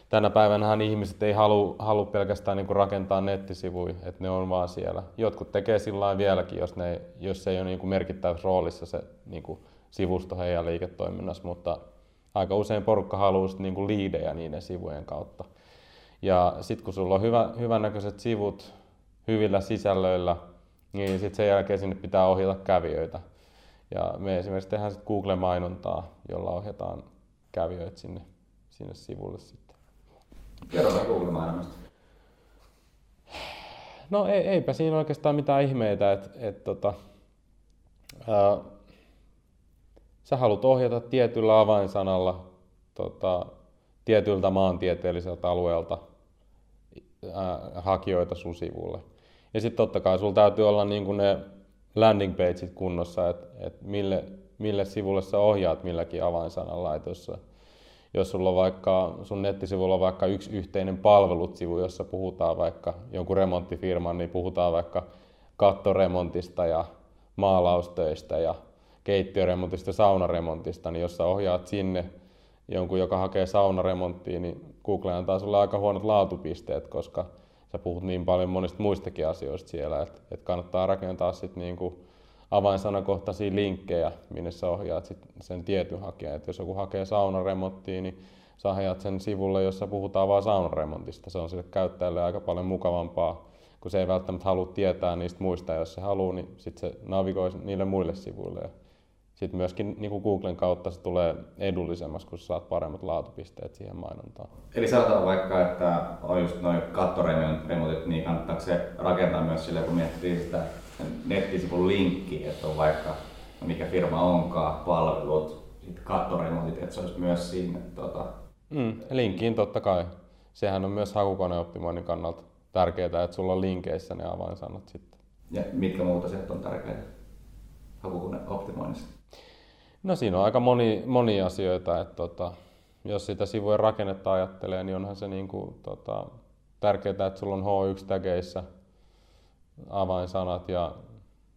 A: tänä päivänä ihmiset ei halua, halua pelkästään niin kuin rakentaa nettisivuja, että ne on vaan siellä. Jotkut tekee sillä vieläkin, jos, ne, jos se ei ole niin kuin merkittävässä roolissa se niin kuin sivusto heidän liiketoiminnassa, mutta aika usein porukka haluaa niin kuin liidejä niiden sivujen kautta. Ja sitten kun sulla on hyvä, hyvännäköiset sivut hyvillä sisällöillä, niin sitten sen jälkeen sinne pitää ohjata kävijöitä. Ja me esimerkiksi tehdään sitten Google-mainontaa, jolla ohjataan kävijöitä sinne, sinne sivulle sitten.
B: Kerro vähän Google-mainonnasta.
A: No ei, eipä siinä oikeastaan mitään ihmeitä, että et, tota, ää, sä haluat ohjata tietyllä avainsanalla tota, tietyltä maantieteelliseltä alueelta ää, hakijoita sun sivulle. Ja sitten totta kai sulla täytyy olla niin ne landing pageit kunnossa, että et mille, mille sivulle sä ohjaat milläkin avainsanalla. Et jos, jos sulla on vaikka, sun nettisivulla on vaikka yksi yhteinen palvelut-sivu, jossa puhutaan vaikka jonkun remonttifirman, niin puhutaan vaikka kattoremontista ja maalaustöistä ja keittiöremontista ja saunaremontista, niin jos sä ohjaat sinne jonkun, joka hakee saunaremonttia, niin Google antaa sulle aika huonot laatupisteet, koska sä puhut niin paljon monista muistakin asioista siellä, että, että kannattaa rakentaa sitten niinku avainsanakohtaisia linkkejä, minne sä ohjaat sit sen tietyn hakijan. Et jos joku hakee saunaremonttia, niin sä ohjaat sen sivulle, jossa puhutaan vain saunaremontista. Se on sille käyttäjälle aika paljon mukavampaa, kun se ei välttämättä halua tietää niistä muista. Jos se haluaa, niin sitten se navigoi niille muille sivuille. Ja sitten myöskin niin kuin Googlen kautta se tulee edullisemmaksi, kun saat paremmat laatupisteet siihen mainontaan.
B: Eli sanotaan vaikka, että on just noin kattoremontit, niin kannattaako se rakentaa myös sille, kun miettii sitä nettisivun linkkiä, että on vaikka mikä firma onkaan, palvelut, sitten kattoremontit, että se olisi myös sinne. Tota...
A: Mm, linkkiin totta kai. Sehän on myös hakukoneoptimoinnin kannalta tärkeää, että sulla on linkeissä ne avainsanat sitten.
B: Ja mitkä muuta sieltä on tärkeää hakukoneoptimoinnissa?
A: No siinä on aika moni, moni asioita, että tota, jos sitä sivujen rakennetta ajattelee, niin onhan se niinku, tota, tärkeää, että sulla on H1-tägeissä avainsanat ja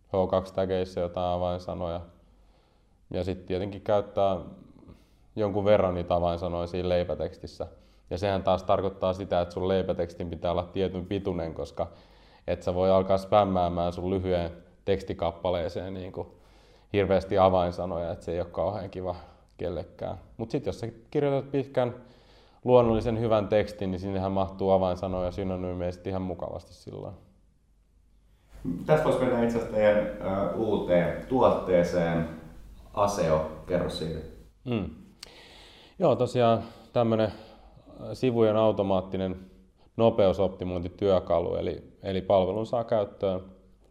A: H2-tägeissä jotain avainsanoja. Ja sitten tietenkin käyttää jonkun verran niitä avainsanoja siinä leipätekstissä. Ja sehän taas tarkoittaa sitä, että sun leipätekstin pitää olla tietyn pituinen, koska et sä voi alkaa spämmäämään sun lyhyen tekstikappaleeseen niin kuin hirveästi avainsanoja, että se ei ole kauhean kiva kellekään. Mutta sitten jos sä kirjoitat pitkän luonnollisen hyvän tekstin, niin sinnehän mahtuu avainsanoja synonyymeisesti ihan mukavasti silloin.
B: Tästä voisi mennä itse asiassa teidän uh, uuteen tuotteeseen, Aseo, kerro siitä. Mm.
A: Joo, tosiaan tämmöinen sivujen automaattinen nopeusoptimointityökalu, eli, eli palvelun saa käyttöön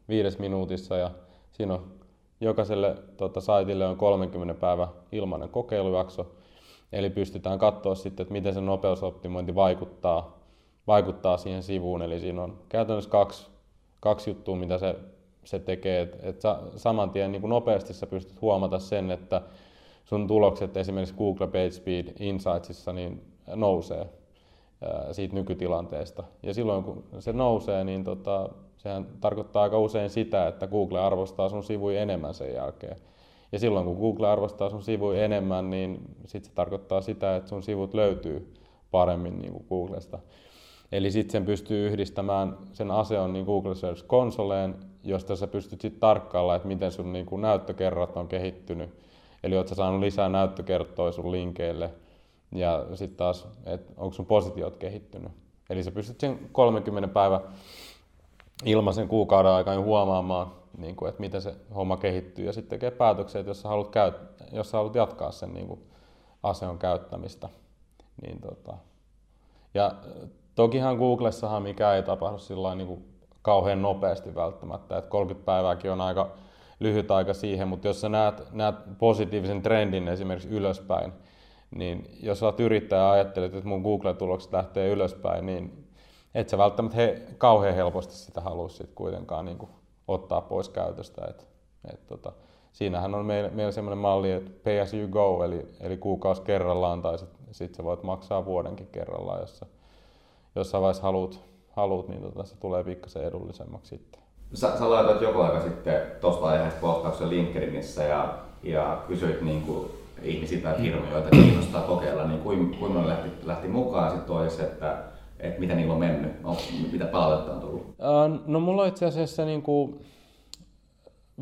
A: viides minuutissa ja siinä on jokaiselle tota, saitille on 30 päivä ilmainen kokeilujakso, eli pystytään katsoa sitten, että miten se nopeusoptimointi vaikuttaa, vaikuttaa siihen sivuun, eli siinä on käytännössä kaksi, kaksi juttua, mitä se, se tekee, että et saman tien niin nopeasti sä pystyt huomata sen, että sun tulokset esimerkiksi Google PageSpeed Insightsissa niin nousee siitä nykytilanteesta. Ja silloin kun se nousee, niin tota, sehän tarkoittaa aika usein sitä, että Google arvostaa sun sivuja enemmän sen jälkeen. Ja silloin kun Google arvostaa sun sivuja enemmän, niin sit se tarkoittaa sitä, että sun sivut löytyy paremmin niin kuin Googlesta. Eli sitten sen pystyy yhdistämään sen aseon niin Google Search Consoleen, josta sä pystyt sitten tarkkailla, että miten sun niin kuin näyttökerrat on kehittynyt. Eli oot sä saanut lisää näyttökertoja sun linkeille ja sitten taas, että onko sun positiot kehittynyt. Eli sä pystyt sen 30 päivän ilmaisen kuukauden aikana huomaamaan, niin kuin, että miten se homma kehittyy ja sitten tekee päätöksiä, että jos sä haluat, käyt, jos sä haluat jatkaa sen niin kuin aseon käyttämistä. Niin tota. Ja tokihan Googlessahan mikä ei tapahdu sillä niin kuin kauhean nopeasti välttämättä, että 30 päivääkin on aika lyhyt aika siihen, mutta jos sä näet, näet positiivisen trendin esimerkiksi ylöspäin, niin jos olet yrittäjä ja ajattelet, että mun Google-tulokset lähtee ylöspäin, niin et sä välttämättä he, kauhean helposti sitä halua sit kuitenkaan niin kuin, ottaa pois käytöstä. Et, et, tota, siinähän on meillä, meillä sellainen malli, että pay as you go, eli, eli kuukausi kerrallaan, tai sitten sit sä voit maksaa vuodenkin kerrallaan, jos sä jossain vaiheessa haluat, haluat, niin tota, se tulee pikkasen edullisemmaksi sitten.
B: Sä, sä laitoit joku aika sitten tuosta aiheesta postauksen LinkedInissä ja, ja kysyit niin kuin ihmisiltä firmoja, joita kiinnostaa kokeilla, niin kuin moni lähti, lähti mukaan sitten toisi, että, että mitä niillä on mennyt, no, mitä palautetta on tullut?
A: No mulla on itse asiassa niin kuin,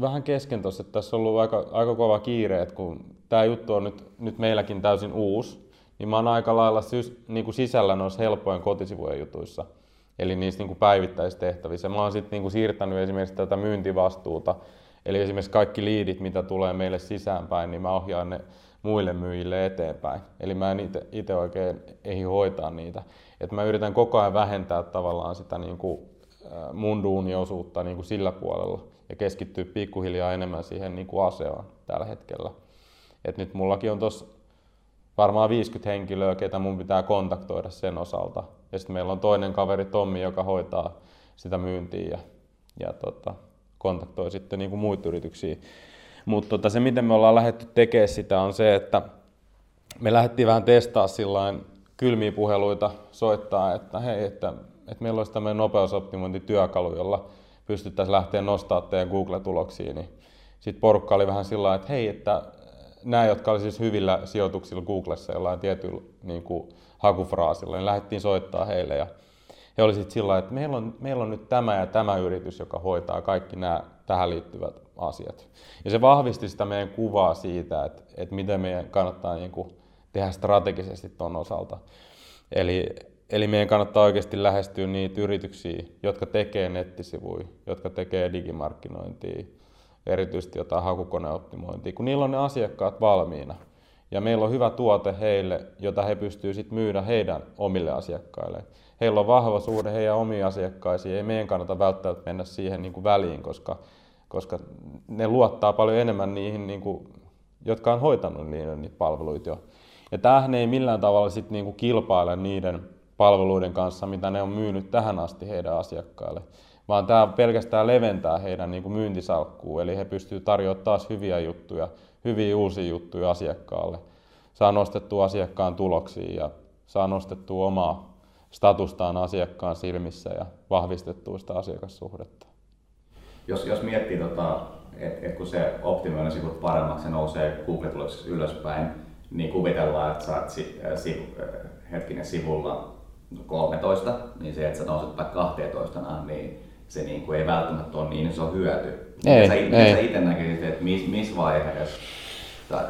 A: vähän kesken tuossa, että tässä on ollut aika, aika kova kiire, että kun tämä juttu on nyt, nyt meilläkin täysin uusi, niin mä oon aika lailla sys, niin kuin sisällä noissa helpojen kotisivujen jutuissa, eli niissä niin kuin päivittäistehtävissä. Mä oon sitten niin kuin siirtänyt esimerkiksi tätä myyntivastuuta, eli esimerkiksi kaikki liidit, mitä tulee meille sisäänpäin, niin mä ohjaan ne muille myyjille eteenpäin. Eli mä en itse oikein ehdi hoitaa niitä. Et mä yritän koko ajan vähentää tavallaan sitä niin kuin mun duuniosuutta niin kuin sillä puolella ja keskittyä pikkuhiljaa enemmän siihen niin kuin aseaan tällä hetkellä. Et nyt mullakin on tuossa varmaan 50 henkilöä, ketä mun pitää kontaktoida sen osalta. Ja sitten meillä on toinen kaveri Tommi, joka hoitaa sitä myyntiä ja, ja tota, kontaktoi sitten niin kuin muita yrityksiä. Mutta tota, se, miten me ollaan lähdetty tekemään sitä, on se, että me lähdettiin vähän testaa sillain kylmiä puheluita, soittaa, että hei, että, että meillä olisi tämmöinen nopeusoptimointityökalu, jolla pystyttäisiin lähteä nostaa teidän Google-tuloksia, niin sitten porukka oli vähän sillä että hei, että nämä, jotka oli siis hyvillä sijoituksilla Googlessa jollain tietyllä niin kuin, hakufraasilla, niin lähdettiin soittaa heille ja he oli sitten sillä että meillä on, meillä on nyt tämä ja tämä yritys, joka hoitaa kaikki nämä tähän liittyvät asiat. Ja se vahvisti sitä meidän kuvaa siitä, että, että miten meidän kannattaa niin kuin, tehdä strategisesti tuon osalta. Eli, eli meidän kannattaa oikeasti lähestyä niitä yrityksiä, jotka tekee nettisivuja, jotka tekee digimarkkinointia, erityisesti jotain hakukoneoptimointia, kun niillä on ne asiakkaat valmiina. Ja meillä on hyvä tuote heille, jota he pystyvät sitten myydä heidän omille asiakkaille. Heillä on vahva suhde heidän omiin asiakkaisiin, ei meidän kannata välttämättä mennä siihen niin kuin väliin, koska, koska ne luottaa paljon enemmän niihin, niin kuin, jotka on hoitanut niitä, niitä palveluita jo. Ja tämähän ei millään tavalla sit niin kuin kilpaile niiden palveluiden kanssa, mitä ne on myynyt tähän asti heidän asiakkaille vaan tämä pelkästään leventää heidän niin kuin myyntisalkkuun, eli he pystyvät tarjoamaan taas hyviä juttuja, hyviä uusia juttuja asiakkaalle. Saa nostettua asiakkaan tuloksia ja saa nostettua omaa statustaan asiakkaan silmissä ja vahvistettua sitä asiakassuhdetta.
B: Jos, jos miettii, tota, että et kun se optimoinnin sivut paremmaksi ja nousee Google-tuloksessa ylöspäin, niin kuvitellaan, että sä oot si, äh, si, äh, hetkinen sivulla 13, niin se, että sä nouset vaikka 12, niin se niin kuin ei välttämättä ole niin iso hyöty. Ei, sä, ei. sä itse näkisit, että missä mis vaiheessa, tai,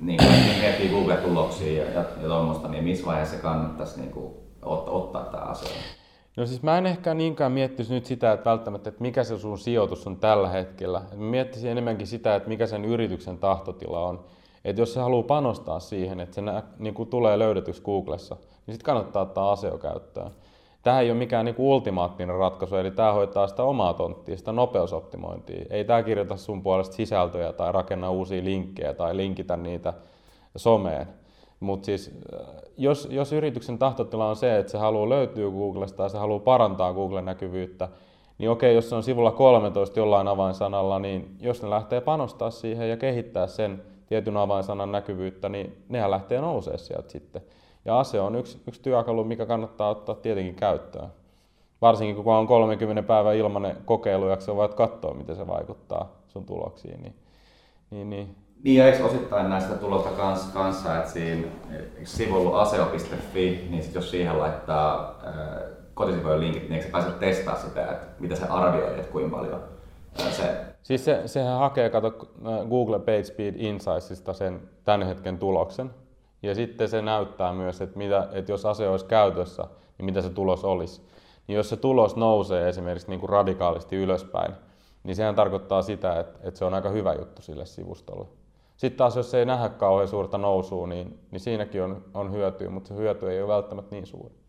B: niin kuin miettii Google-tuloksia ja, ja, ja tuommoista, niin missä vaiheessa kannattaisi niin kuin, ot, ottaa tämä asia?
A: No siis mä en ehkä niinkään miettisi nyt sitä, että välttämättä, että mikä se sun sijoitus on tällä hetkellä. Mä miettisin enemmänkin sitä, että mikä sen yrityksen tahtotila on. Että jos se haluaa panostaa siihen, että se nä, niin kuin tulee löydetyksi Googlessa, niin sitten kannattaa ottaa aseo käyttöön. Tähän ei ole mikään niin kuin ultimaattinen ratkaisu, eli tämä hoitaa sitä omaa tonttia, sitä nopeusoptimointia. Ei tämä kirjoita sun puolesta sisältöjä tai rakenna uusia linkkejä tai linkitä niitä someen. Mutta siis, äh, jos, jos yrityksen tahtotila on se, että se haluaa löytyä Googlesta tai se haluaa parantaa Googlen näkyvyyttä, niin okei, jos se on sivulla 13 jollain avainsanalla, niin jos ne lähtee panostaa siihen ja kehittää sen tietyn avainsanan näkyvyyttä, niin nehän lähtee nousee sieltä sitten. Ja ase on yksi, yksi työkalu, mikä kannattaa ottaa tietenkin käyttöön. Varsinkin kun on 30 päivän ilmainen kokeilu, ja sä voit katsoa, miten se vaikuttaa sun tuloksiin. Niin, niin, niin.
B: Niin ja eikö osittain näistä tulosta kanssa, kanssa että siinä sivulla aseo.fi, niin sit jos siihen laittaa äh, kotisivujen linkit, niin eikö sä pääse testaamaan sitä, että mitä se arvioi, että kuinka paljon se...
A: Siis se, sehän hakee, kato Google PageSpeed Insightsista sen tämän hetken tuloksen, ja sitten se näyttää myös, että, mitä, että jos ase olisi käytössä, niin mitä se tulos olisi. Niin jos se tulos nousee esimerkiksi niin kuin radikaalisti ylöspäin, niin sehän tarkoittaa sitä, että, että se on aika hyvä juttu sille sivustolle. Sitten taas jos ei nähdä kauhean suurta nousua, niin, niin siinäkin on, on hyötyä, mutta se hyöty ei ole välttämättä niin suuri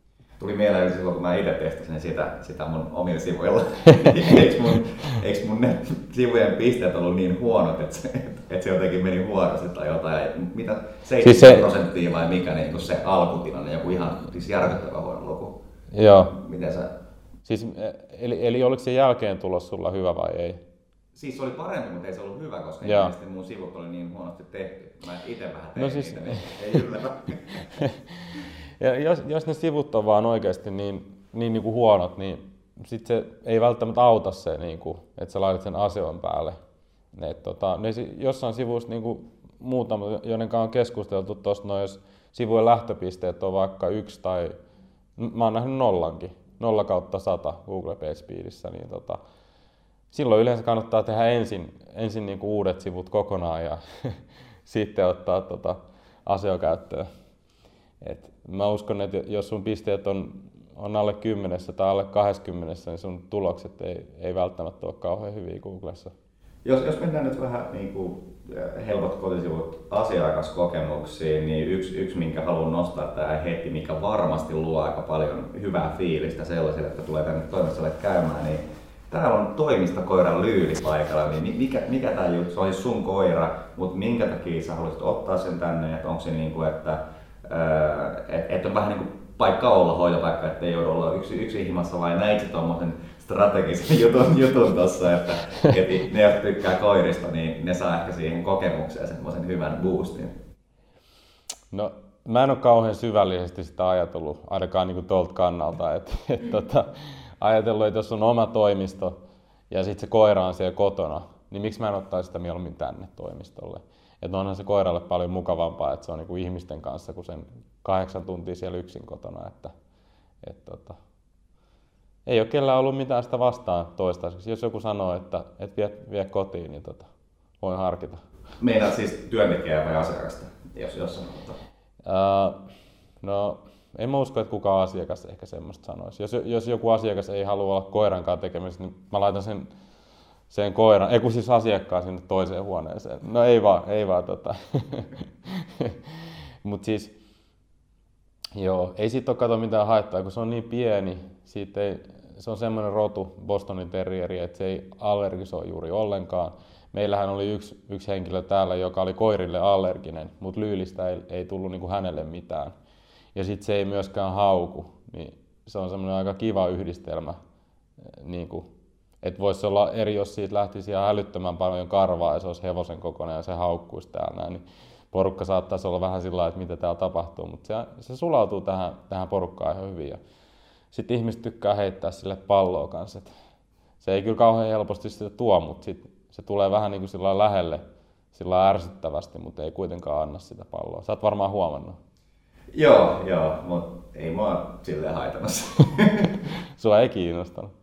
B: tuli mieleen silloin, kun mä itse testasin sitä, sitä mun omilla sivuilla. eikö, mun, eikö mun ne sivujen pisteet ollut niin huonot, että se, että se jotenkin meni huonosti tai jotain. Mitä, 70 siis se, prosenttia vai mikä niin se alkutilanne, joku ihan siis järkyttävä huono luku.
A: Joo.
B: Miten sä...
A: Siis, eli, eli oliko se jälkeen tulos sulla hyvä vai ei?
B: Siis se oli parempi, mutta ei se ollut hyvä, koska ilmeisesti mun sivut oli niin huonosti tehty. Mä itse vähän tein no siis... niitä, niin ei yllätä.
A: Ja jos, jos ne sivut on vaan oikeasti niin niin, niin kuin huonot, niin sit se ei välttämättä auta se, niin kuin, että sä laitat sen aseon päälle. Et, tota, ne jossain sivuissa niin kuin muutama, joiden kanssa on keskusteltu tuosta, no jos sivujen lähtöpisteet on vaikka yksi tai, mä oon nähnyt nollankin, nolla kautta sata Google Page Speedissä, niin tota, silloin yleensä kannattaa tehdä ensin, ensin niin kuin uudet sivut kokonaan ja sitten ottaa tota aseo käyttöön. Et mä uskon, että jos sun pisteet on, on alle 10 tai alle 20, niin sun tulokset ei, ei välttämättä ole kauhean hyviä Googlessa.
B: Jos, jos mennään nyt vähän niin kuin eh, helpot kotisivut asiakaskokemuksiin, niin yksi, yksi minkä haluan nostaa tähän heti, mikä varmasti luo aika paljon hyvää fiilistä sellaisille, jotka tulee tänne toimistolle käymään, niin täällä on toimistokoiran lyyli paikalla, niin mikä, mikä tämä juttu, se olisi sun koira, mutta minkä takia sä haluaisit ottaa sen tänne, että onko se niin kuin, että että et on vähän niin kuin paikka olla hoitopaikka, että ei joudu olla yksi, yksi ihmassa vai näit tuommoisen strategisen jutun, jutun tuossa, että, että ne, jotka tykkää koirista, niin ne saa ehkä siihen kokemukseen semmoisen hyvän boostin.
A: No, mä en ole kauhean syvällisesti sitä ajatellut, ainakaan niin tuolta kannalta, että, että tota, ajatellut, että jos on oma toimisto ja sitten se koira on siellä kotona, niin miksi mä en ottaisi sitä mieluummin tänne toimistolle. Että onhan se koiralle paljon mukavampaa, että se on niinku ihmisten kanssa kuin sen kahdeksan tuntia siellä yksin kotona. Että, et tota, ei ole kellään ollut mitään sitä vastaan toistaiseksi. Jos joku sanoo, että et vie, vie kotiin, niin tota, voin harkita.
B: Meinaat siis työntekijää vai asiakasta, jos, jos sanoo?
A: Uh, no, en mä usko, että kukaan asiakas ehkä semmoista sanoisi. Jos, jos joku asiakas ei halua olla koiran kanssa tekemisissä, niin mä laitan sen, sen koiran, ei kun siis asiakkaan sinne toiseen huoneeseen. No ei vaan, ei vaan tota. Mutta siis, joo, ei siitä ole kato mitään haittaa, kun se on niin pieni, siitä ei, se on semmoinen rotu, Bostonin terrieri, että se ei allergisoi juuri ollenkaan. Meillähän oli yksi, yksi henkilö täällä, joka oli koirille allerginen, mutta lyylistä ei, ei tullut niin kuin hänelle mitään ja sitten se ei myöskään hauku, niin se on semmoinen aika kiva yhdistelmä. Niin että voisi olla eri, jos siitä lähtisi ihan älyttömän paljon karvaa ja se olisi hevosen kokoinen ja se haukkuisi täällä näin, niin porukka saattaisi olla vähän sillä että mitä täällä tapahtuu, mutta se, se sulautuu tähän, tähän porukkaan ihan hyvin. Ja sitten ihmiset tykkää heittää sille palloa kanssa. Et se ei kyllä kauhean helposti sitä tuo, mutta sit se tulee vähän niin kuin sillä lähelle, sillä ärsyttävästi, mutta ei kuitenkaan anna sitä palloa. Sä oot varmaan huomannut.
B: Joo, joo, mutta ei mua silleen haitamassa.
A: Sua ei kiinnostanut?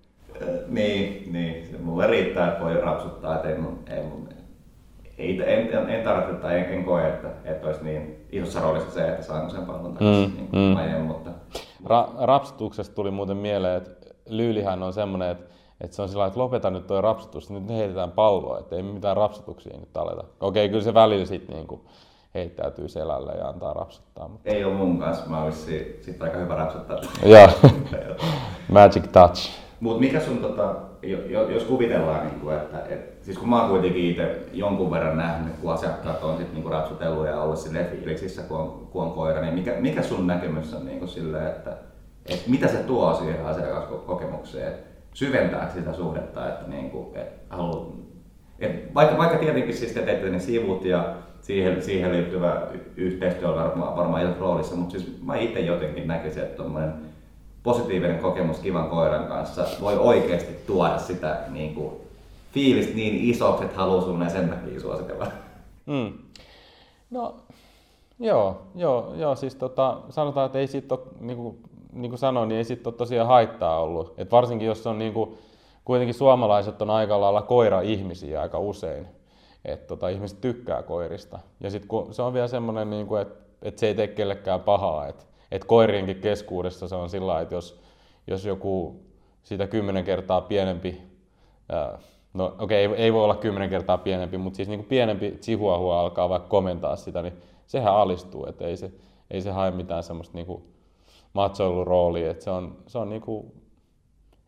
B: Niin, niin. Mulle riittää, että voi rapsuttaa, että ei mun, ei mun ei, en, en, en tarvitse tai en, en koe, että, että olisi niin isossa roolissa se, että saanko sen pallon takaisin mm, niin mm. ajan, mutta...
A: Ra- rapsutuksesta tuli muuten mieleen, että Lyylihän on semmoinen, että, että se on sillä että lopeta nyt tuo rapsutus, nyt heitetään palloa, että ei mitään rapsutuksia nyt aleta. Okei, kyllä se välillä sitten niin kuin, heittäytyy selälle ja antaa rapsuttaa. Mutta...
B: Ei ole mun kanssa, mä olisin sitten aika hyvä rapsuttaa.
A: Joo, magic touch.
B: Mutta mikä sun, tota, jos kuvitellaan, niin kuin, että, et, siis kun mä oon kuitenkin itse jonkun verran nähnyt, kun asiakkaat on sit, niin kuin rapsutellut ja ollut sille fiiliksissä, kun on, kun on koira, niin mikä, mikä sun näkemys on niin kuin sille, että, et mitä se tuo siihen asiakaskokemukseen? Syventääkö sitä suhdetta, että, niin kuin, et halu, et vaikka, vaikka tietenkin siis te teette ne sivut ja siihen, siihen liittyvä yhteistyö on varmaan, varmaan roolissa, mutta siis mä itse jotenkin näkisin, että positiivinen kokemus kivan koiran kanssa voi oikeasti tuoda sitä niin kuin, fiilistä niin isoksi, että haluaa sun sen takia suositella.
A: Mm. No, joo, joo, joo, siis tota, sanotaan, että ei siitä ole, niin kuin, niin kuin sanoin, niin ei siitä ole tosiaan haittaa ollut. Et varsinkin jos on niin kuin, kuitenkin suomalaiset on aika lailla koira-ihmisiä aika usein, että tota, ihmiset tykkää koirista. Ja sitten se on vielä semmoinen, niin kuin, että, että se ei tee kellekään pahaa, että, että koirienkin keskuudessa se on sillä että jos, jos joku sitä kymmenen kertaa pienempi, ää, no okei, okay, ei, ei voi olla kymmenen kertaa pienempi, mutta siis niin kuin pienempi chihuahua alkaa vaikka komentaa sitä, niin sehän alistuu, että ei se, ei se hae mitään semmoista niin kuin matsoiluroolia, että se on, se on niin kuin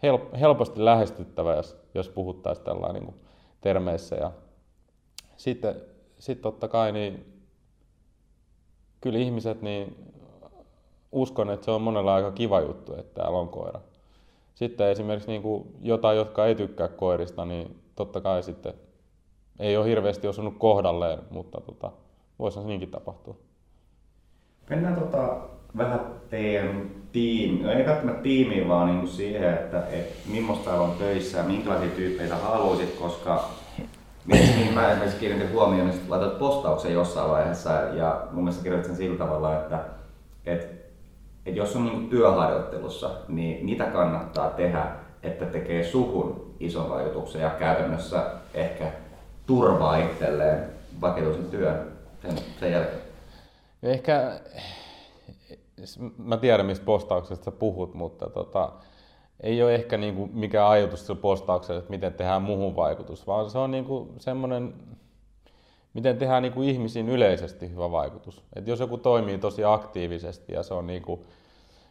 A: help, helposti lähestyttävä, jos, jos puhuttaisiin tällainen niin termeissä. Ja sitten sit totta kai niin kyllä ihmiset, niin uskon, että se on monella aika kiva juttu, että täällä on koira. Sitten esimerkiksi niin kuin jotain, jotka ei tykkää koirista, niin totta kai sitten ei ole hirveästi osunut kohdalleen, mutta tota, voisi niinkin tapahtua.
B: Mennään tota, vähän teidän tiimi, no ei välttämättä tiimiin, vaan niin kuin siihen, että et millaista on töissä ja minkälaisia tyyppejä haluaisit, koska mihin mä esimerkiksi kiinnitin huomioon, niin laitat postauksen jossain vaiheessa ja mun mielestä kirjoitit sen sillä tavalla, että et, et jos on niin työharjoittelussa, niin mitä kannattaa tehdä, että tekee suhun ison vaikutuksen ja käytännössä ehkä turvaa itselleen vakituisen työn sen, sen jälkeen?
A: Ehkä, mä tiedän mistä postauksesta sä puhut, mutta tota, ei ole ehkä niinku mikään ajatus sillä postauksella, että miten tehdään muuhun vaikutus, vaan se on niinku semmoinen, miten tehdään niinku ihmisiin yleisesti hyvä vaikutus. Et jos joku toimii tosi aktiivisesti ja se on niinku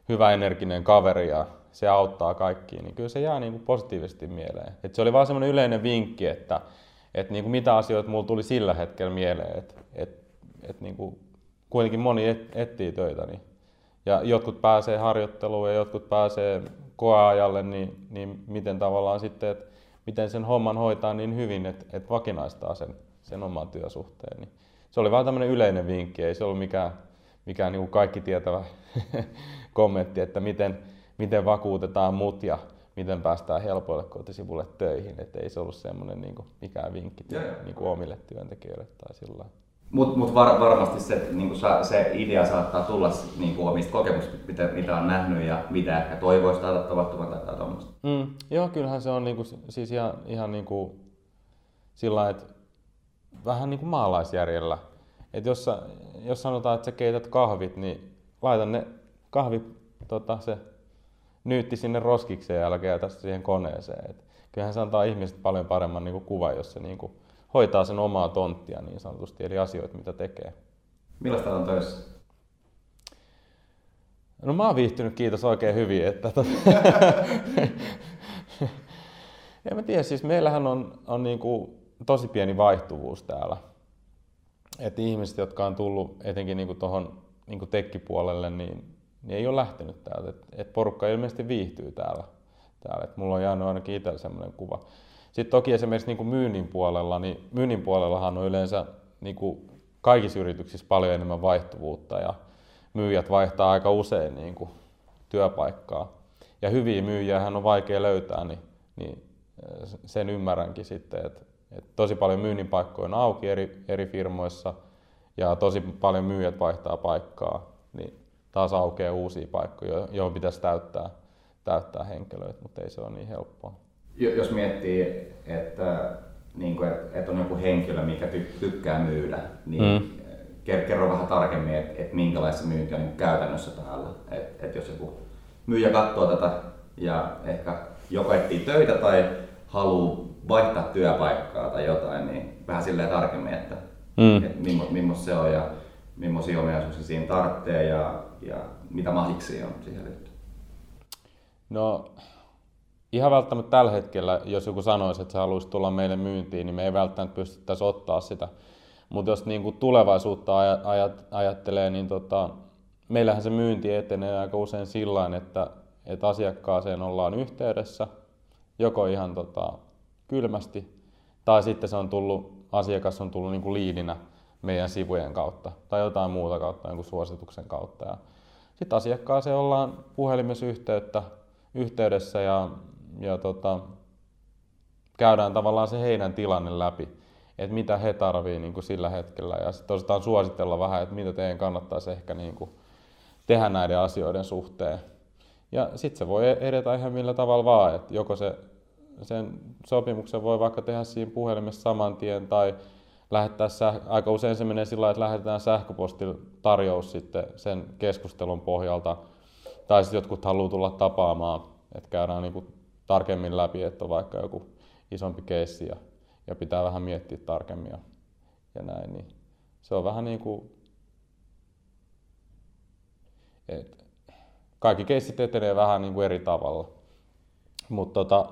A: hyvä energinen kaveri ja se auttaa kaikkiin, niin kyllä se jää niinku positiivisesti mieleen. Et se oli vaan semmoinen yleinen vinkki, että et niinku mitä asioita mulla tuli sillä hetkellä mieleen, että et, et niinku kuitenkin moni et, etsii töitä. Niin. Ja jotkut pääsee harjoitteluun ja jotkut pääsee koeajalle, niin, niin miten tavallaan sitten, että miten sen homman hoitaa niin hyvin, että, että vakinaistaa sen, sen oman työsuhteen. Niin se oli vaan tämmöinen yleinen vinkki, ei se ollut mikään, mikään niin kuin kaikki tietävä kommentti, että miten, miten vakuutetaan mut ja miten päästään helpoille kotisivulle töihin. Että ei se ollut semmoinen niin kuin mikään vinkki niin kuin omille työntekijöille tai sillä
B: mutta mut var, varmasti se, niinku sa, se idea saattaa tulla niinku omista kokemuksista, mitä, mitä on nähnyt ja mitä ehkä toivoisi saada tapahtumaan tai, tai tuommoista.
A: Mm, joo, kyllähän se on niinku, siis ihan, ihan niinku sillä että vähän niin kuin maalaisjärjellä. Et jos, jos sanotaan, että sä keität kahvit, niin laita ne kahvi, tota, se nyytti sinne roskikseen ja tästä siihen koneeseen. Et kyllähän se antaa ihmiset paljon paremman niin kuin kuvan, jos se niin kuin hoitaa sen omaa tonttia niin sanotusti, eli asioita, mitä tekee.
B: Millaista on töissä?
A: No mä oon viihtynyt, kiitos oikein hyvin. Että tot... en mä tiedä, siis meillähän on, on niin kuin tosi pieni vaihtuvuus täällä. Et ihmiset, jotka on tullut etenkin niin tuohon niin tekkipuolelle, niin, niin ei ole lähtenyt täältä. Et, et porukka ilmeisesti viihtyy täällä. täällä. Et mulla on jäänyt ainakin itsellä sellainen kuva. Sitten toki esimerkiksi niin kuin myynnin puolella, niin myynnin puolellahan on yleensä niin kuin kaikissa yrityksissä paljon enemmän vaihtuvuutta ja myyjät vaihtaa aika usein niin kuin työpaikkaa. Ja hyviä myyjiä on vaikea löytää, niin, niin sen ymmärränkin sitten, että, että tosi paljon myynnin paikkoja on auki eri, eri firmoissa ja tosi paljon myyjät vaihtaa paikkaa, niin taas aukeaa uusia paikkoja, joihin pitäisi täyttää, täyttää henkilöitä, mutta ei se ole niin helppoa
B: jos miettii, että, niin kuin, että on joku henkilö, mikä tykkää myydä, niin mm. kerro vähän tarkemmin, että, että minkälaista myyntiä on niin käytännössä täällä. Että, että jos joku myyjä katsoo tätä ja ehkä joko etsii töitä tai haluaa vaihtaa työpaikkaa tai jotain, niin vähän silleen tarkemmin, että, mm. että millaista se on ja millaisia ominaisuuksia siinä tarvitsee ja, ja mitä mahiksi on siihen liittyen.
A: No ihan välttämättä tällä hetkellä, jos joku sanoisi, että se haluaisi tulla meille myyntiin, niin me ei välttämättä pystyttäisi ottaa sitä. Mutta jos niin kuin tulevaisuutta ajat, ajattelee, niin tota, meillähän se myynti etenee aika usein sillä että, että asiakkaaseen ollaan yhteydessä, joko ihan tota, kylmästi, tai sitten se on tullut, asiakas on tullut niin kuin liidinä meidän sivujen kautta, tai jotain muuta kautta, jonkun suosituksen kautta. Sitten asiakkaaseen ollaan puhelimessa yhteyttä, yhteydessä ja ja tota, käydään tavallaan se heidän tilanne läpi, että mitä he tarvii niin kuin sillä hetkellä ja sitten osataan suositella vähän, että mitä teidän kannattaisi ehkä niin kuin tehdä näiden asioiden suhteen. Ja sitten se voi edetä ihan millä tavalla vaan, että joko se, sen sopimuksen voi vaikka tehdä siinä puhelimessa saman tien tai lähettää säh- aika usein se menee sillä että lähetetään sähköpostitarjous sitten sen keskustelun pohjalta tai sitten jotkut haluaa tulla tapaamaan, että käydään niin kuin tarkemmin läpi, että on vaikka joku isompi keissi ja, ja pitää vähän miettiä tarkemmin ja, ja näin. Niin se on vähän niin kuin, että kaikki keissit etenee vähän niin kuin eri tavalla. Mutta tota,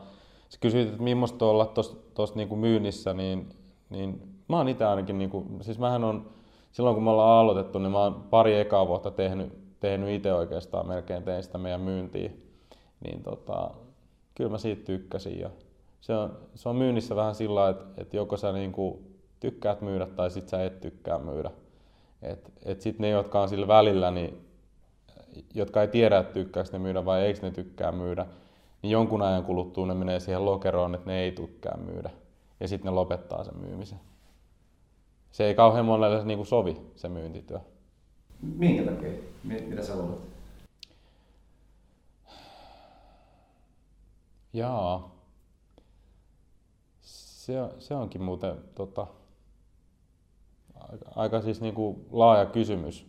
A: sä kysyit, että millaista olla tuossa niin kuin myynnissä, niin, niin mä oon itse ainakin, niin kuin, siis mähän on, silloin kun me ollaan aloitettu, niin mä oon pari ekaa vuotta tehnyt, tehnyt itse oikeastaan melkein tein sitä meidän myyntiä. Niin tota, kyllä mä siitä tykkäsin. Ja se, on, se on myynnissä vähän sillä että, että joko sä niin kuin tykkäät myydä tai sit sä et tykkää myydä. Et, et sit ne, jotka on sillä välillä, niin jotka ei tiedä, että tykkääkö ne myydä vai eikö ne tykkää myydä, niin jonkun ajan kuluttua ne menee siihen lokeroon, että ne ei tykkää myydä. Ja sitten ne lopettaa sen myymisen. Se ei kauhean monelle niin kuin sovi, se myyntityö.
B: Minkä takia? Mitä sä luulet?
A: Jaa. Se, se onkin muuten tota, aika, aika siis niin kuin laaja kysymys,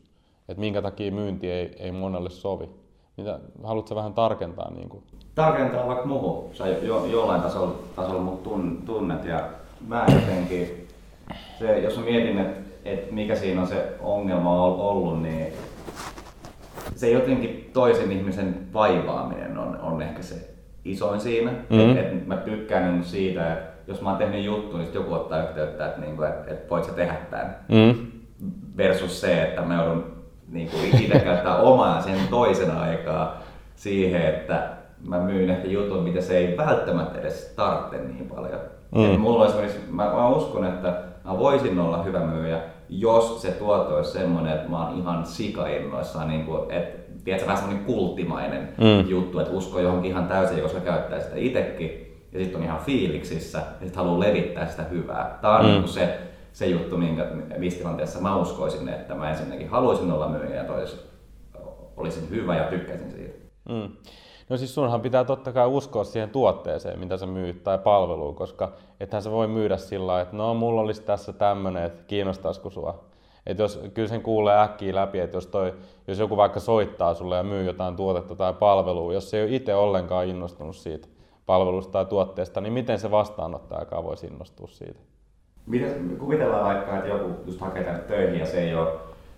A: että minkä takia myynti ei, ei monelle sovi. Mitä, haluatko vähän tarkentaa? Niin kuin?
B: Tarkentaa vaikka muuhun. Sä jo, jollain tasolla, tasolla mut tun, tunnet ja mä jotenkin, se, jos mä mietin, että et mikä siinä on se ongelma ollut, niin se jotenkin toisen ihmisen vaivaaminen on, on ehkä se isoin siinä. Mm-hmm. Et, et mä tykkään niin siitä, että jos mä oon tehnyt juttu, niin joku ottaa yhteyttä, että, niin kuin, että, että voit sä tehdä tämän. Mm-hmm. Versus se, että mä joudun niin kuin itse käyttää omaa sen toisen aikaa siihen, että mä myyn ehkä jutun, mitä se ei välttämättä edes tarvitse niin paljon. Mm. Et mulla esimerkiksi, mä, mä uskon, että mä voisin olla hyvä myyjä, jos se tuote olisi semmoinen, että mä oon ihan sikainnoissaan, niin kuin, että tiedätkö, vähän semmoinen kulttimainen mm. juttu, että usko johonkin ihan täysin, koska käyttää sitä itsekin, ja sitten on ihan fiiliksissä, ja sitten haluaa levittää sitä hyvää. Tämä on mm. niin se, se juttu, minkä, missä tilanteessa mä uskoisin, että mä ensinnäkin haluaisin olla myyjä ja tois, olisin hyvä ja tykkäisin siitä. Mm.
A: No siis sunhan pitää totta kai uskoa siihen tuotteeseen, mitä sä myyt tai palveluun, koska ethän se voi myydä sillä että no mulla olisi tässä tämmöinen, että kiinnostaisiko sua. Et jos, kyllä sen kuulee äkkiä läpi, että jos, toi, jos joku vaikka soittaa sulle ja myy jotain tuotetta tai palvelua, jos se ei ole itse ollenkaan innostunut siitä palvelusta tai tuotteesta, niin miten se vastaanottajakaan voisi innostua siitä?
B: Miten, kuvitellaan vaikka, että joku just hakee tänne töihin ja se ei ole,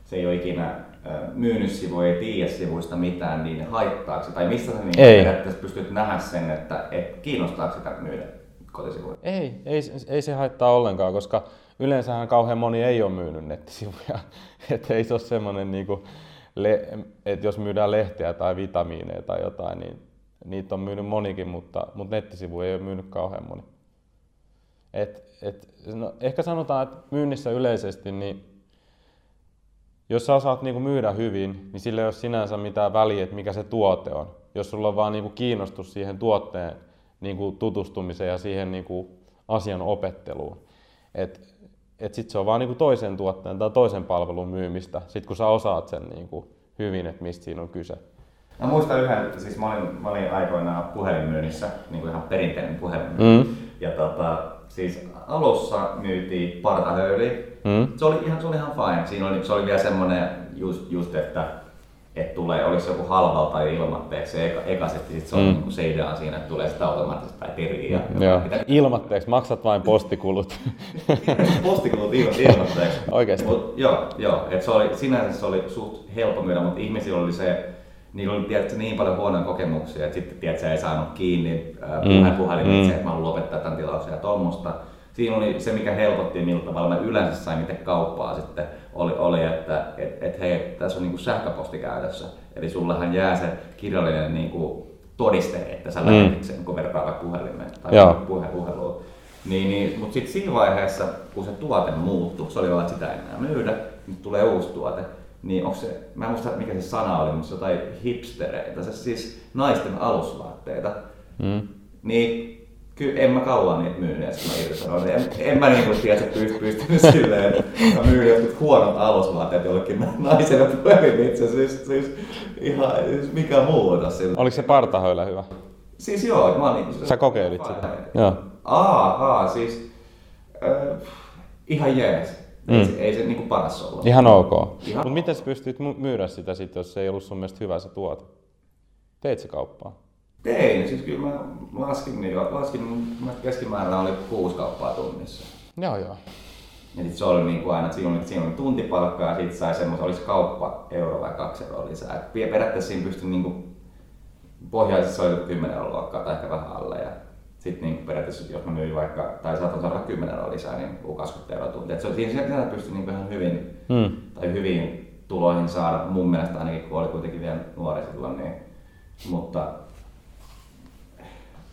B: se ei ole ikinä myynyt sivuja, ei tiedä sivuista mitään, niin haittaako se? Tai missä sä niin ei. pystyt nähdä sen, että et kiinnostaako sitä myydä kotisivuja?
A: Ei, ei, ei se haittaa ollenkaan, koska yleensähän kauhean moni ei ole myynyt nettisivuja. että ei se ole semmoinen, niin kuin, että jos myydään lehteä tai vitamiineja tai jotain, niin niitä on myynyt monikin, mutta, mutta nettisivuja ei ole myynyt kauhean moni. Et, et, no, ehkä sanotaan, että myynnissä yleisesti, niin jos sä osaat niin kuin myydä hyvin, niin sillä ei ole sinänsä mitään väliä, että mikä se tuote on. Jos sulla on vaan niin kuin kiinnostus siihen tuotteen niin kuin tutustumiseen ja siihen niin kuin asian opetteluun. Et, et sit se on vaan niin kuin toisen tuotteen tai toisen palvelun myymistä, sit kun sä osaat sen niin kuin hyvin, että mistä siinä on kyse.
B: Mä muistan yhden, että siis mä olin, mä olin aikoinaan puhelinmyynnissä, niin kuin ihan perinteinen puhelinmyynti. Mm. Ja tota, siis alussa myytiin partahöyli. Mm. Se oli ihan, se oli ihan fine. Siinä oli, se oli vielä semmoinen just, just että että tulee, olisi joku halvalla tai ilmatteeksi eka, eka sitten se on mm. niin se idea siinä, että tulee sitä automaattisesti tai perii.
A: Ja Mitä... Ilmatteeksi, maksat vain postikulut.
B: postikulut ilmatteeksi.
A: Oikeasti?
B: Mut, joo, joo. Et se oli, sinänsä se oli suht helppo myydä, mutta ihmisillä oli se, niillä oli tiedätkö, niin paljon huonoja kokemuksia, että sitten tiedätkö, ei saanut kiinni äh, puhelimitse, mm. että mä haluan lopettaa tämän tilauksen ja tuommoista siinä oli se, mikä helpotti millä tavalla mä yleensä sain itse kauppaa sitten, oli, oli että et, et hei, tässä on niinku sähköposti käytössä. Eli sullehan jää se kirjallinen niinku todiste, että sä mm. sen, kun vertaa vaikka puhelimeen tai puhe, puheluun. Niin, niin, mutta sitten siinä vaiheessa, kun se tuote muuttui, se oli olla, että sitä ei enää myydä, nyt tulee uusi tuote, niin onko se, mä en muista mikä se sana oli, mutta se jotain hipstereitä, se siis naisten alusvaatteita. Mm. Niin Kyllä en mä kauan niitä myynyt, että mä irtisanoin. En, en mä niinku tiedä, että pyst, pystynyt silleen, että mä myyn jotkut huonot alusvaatteet jollekin naiselle puhelimitse. Siis, siis ihan siis mikä muuta sillä.
A: Oliko se partahöylä hyvä?
B: Siis joo, mä olin...
A: Sä kokeilit sitä? Joo.
B: Aa, siis... Äh, ihan jees. Mm. Ei, se, ei se niinku paras ollut.
A: Ihan ok. Mutta miten sä pystyt myydä sitä sitten, jos se ei ollut sun mielestä hyvä se tuote? Teit se kauppaa?
B: Tein, siis kyllä mä laskin, niin, laskin mä keskimäärällä oli kuusi kauppaa tunnissa.
A: Joo, joo.
B: Ja sit se oli niin kuin aina, että siinä oli, siinä oli tuntipalkka ja sitten sai semmoisen, olisi kauppa euro vai kaksi euroa lisää. Et periaatteessa siinä pystyi niin kuin, pohjaisessa oli 10 euroa luokkaa tai ehkä vähän alle. Ja sitten niin periaatteessa, jos mä myin vaikka, tai saatan saada 10 euroa lisää, niin 20 euroa tuntia. Et se, siinä sieltä pystyi niin ihan hyvin, hmm. tai hyvin tuloihin saada, mun mielestä ainakin, kun oli kuitenkin vielä nuori silloin. Niin, mutta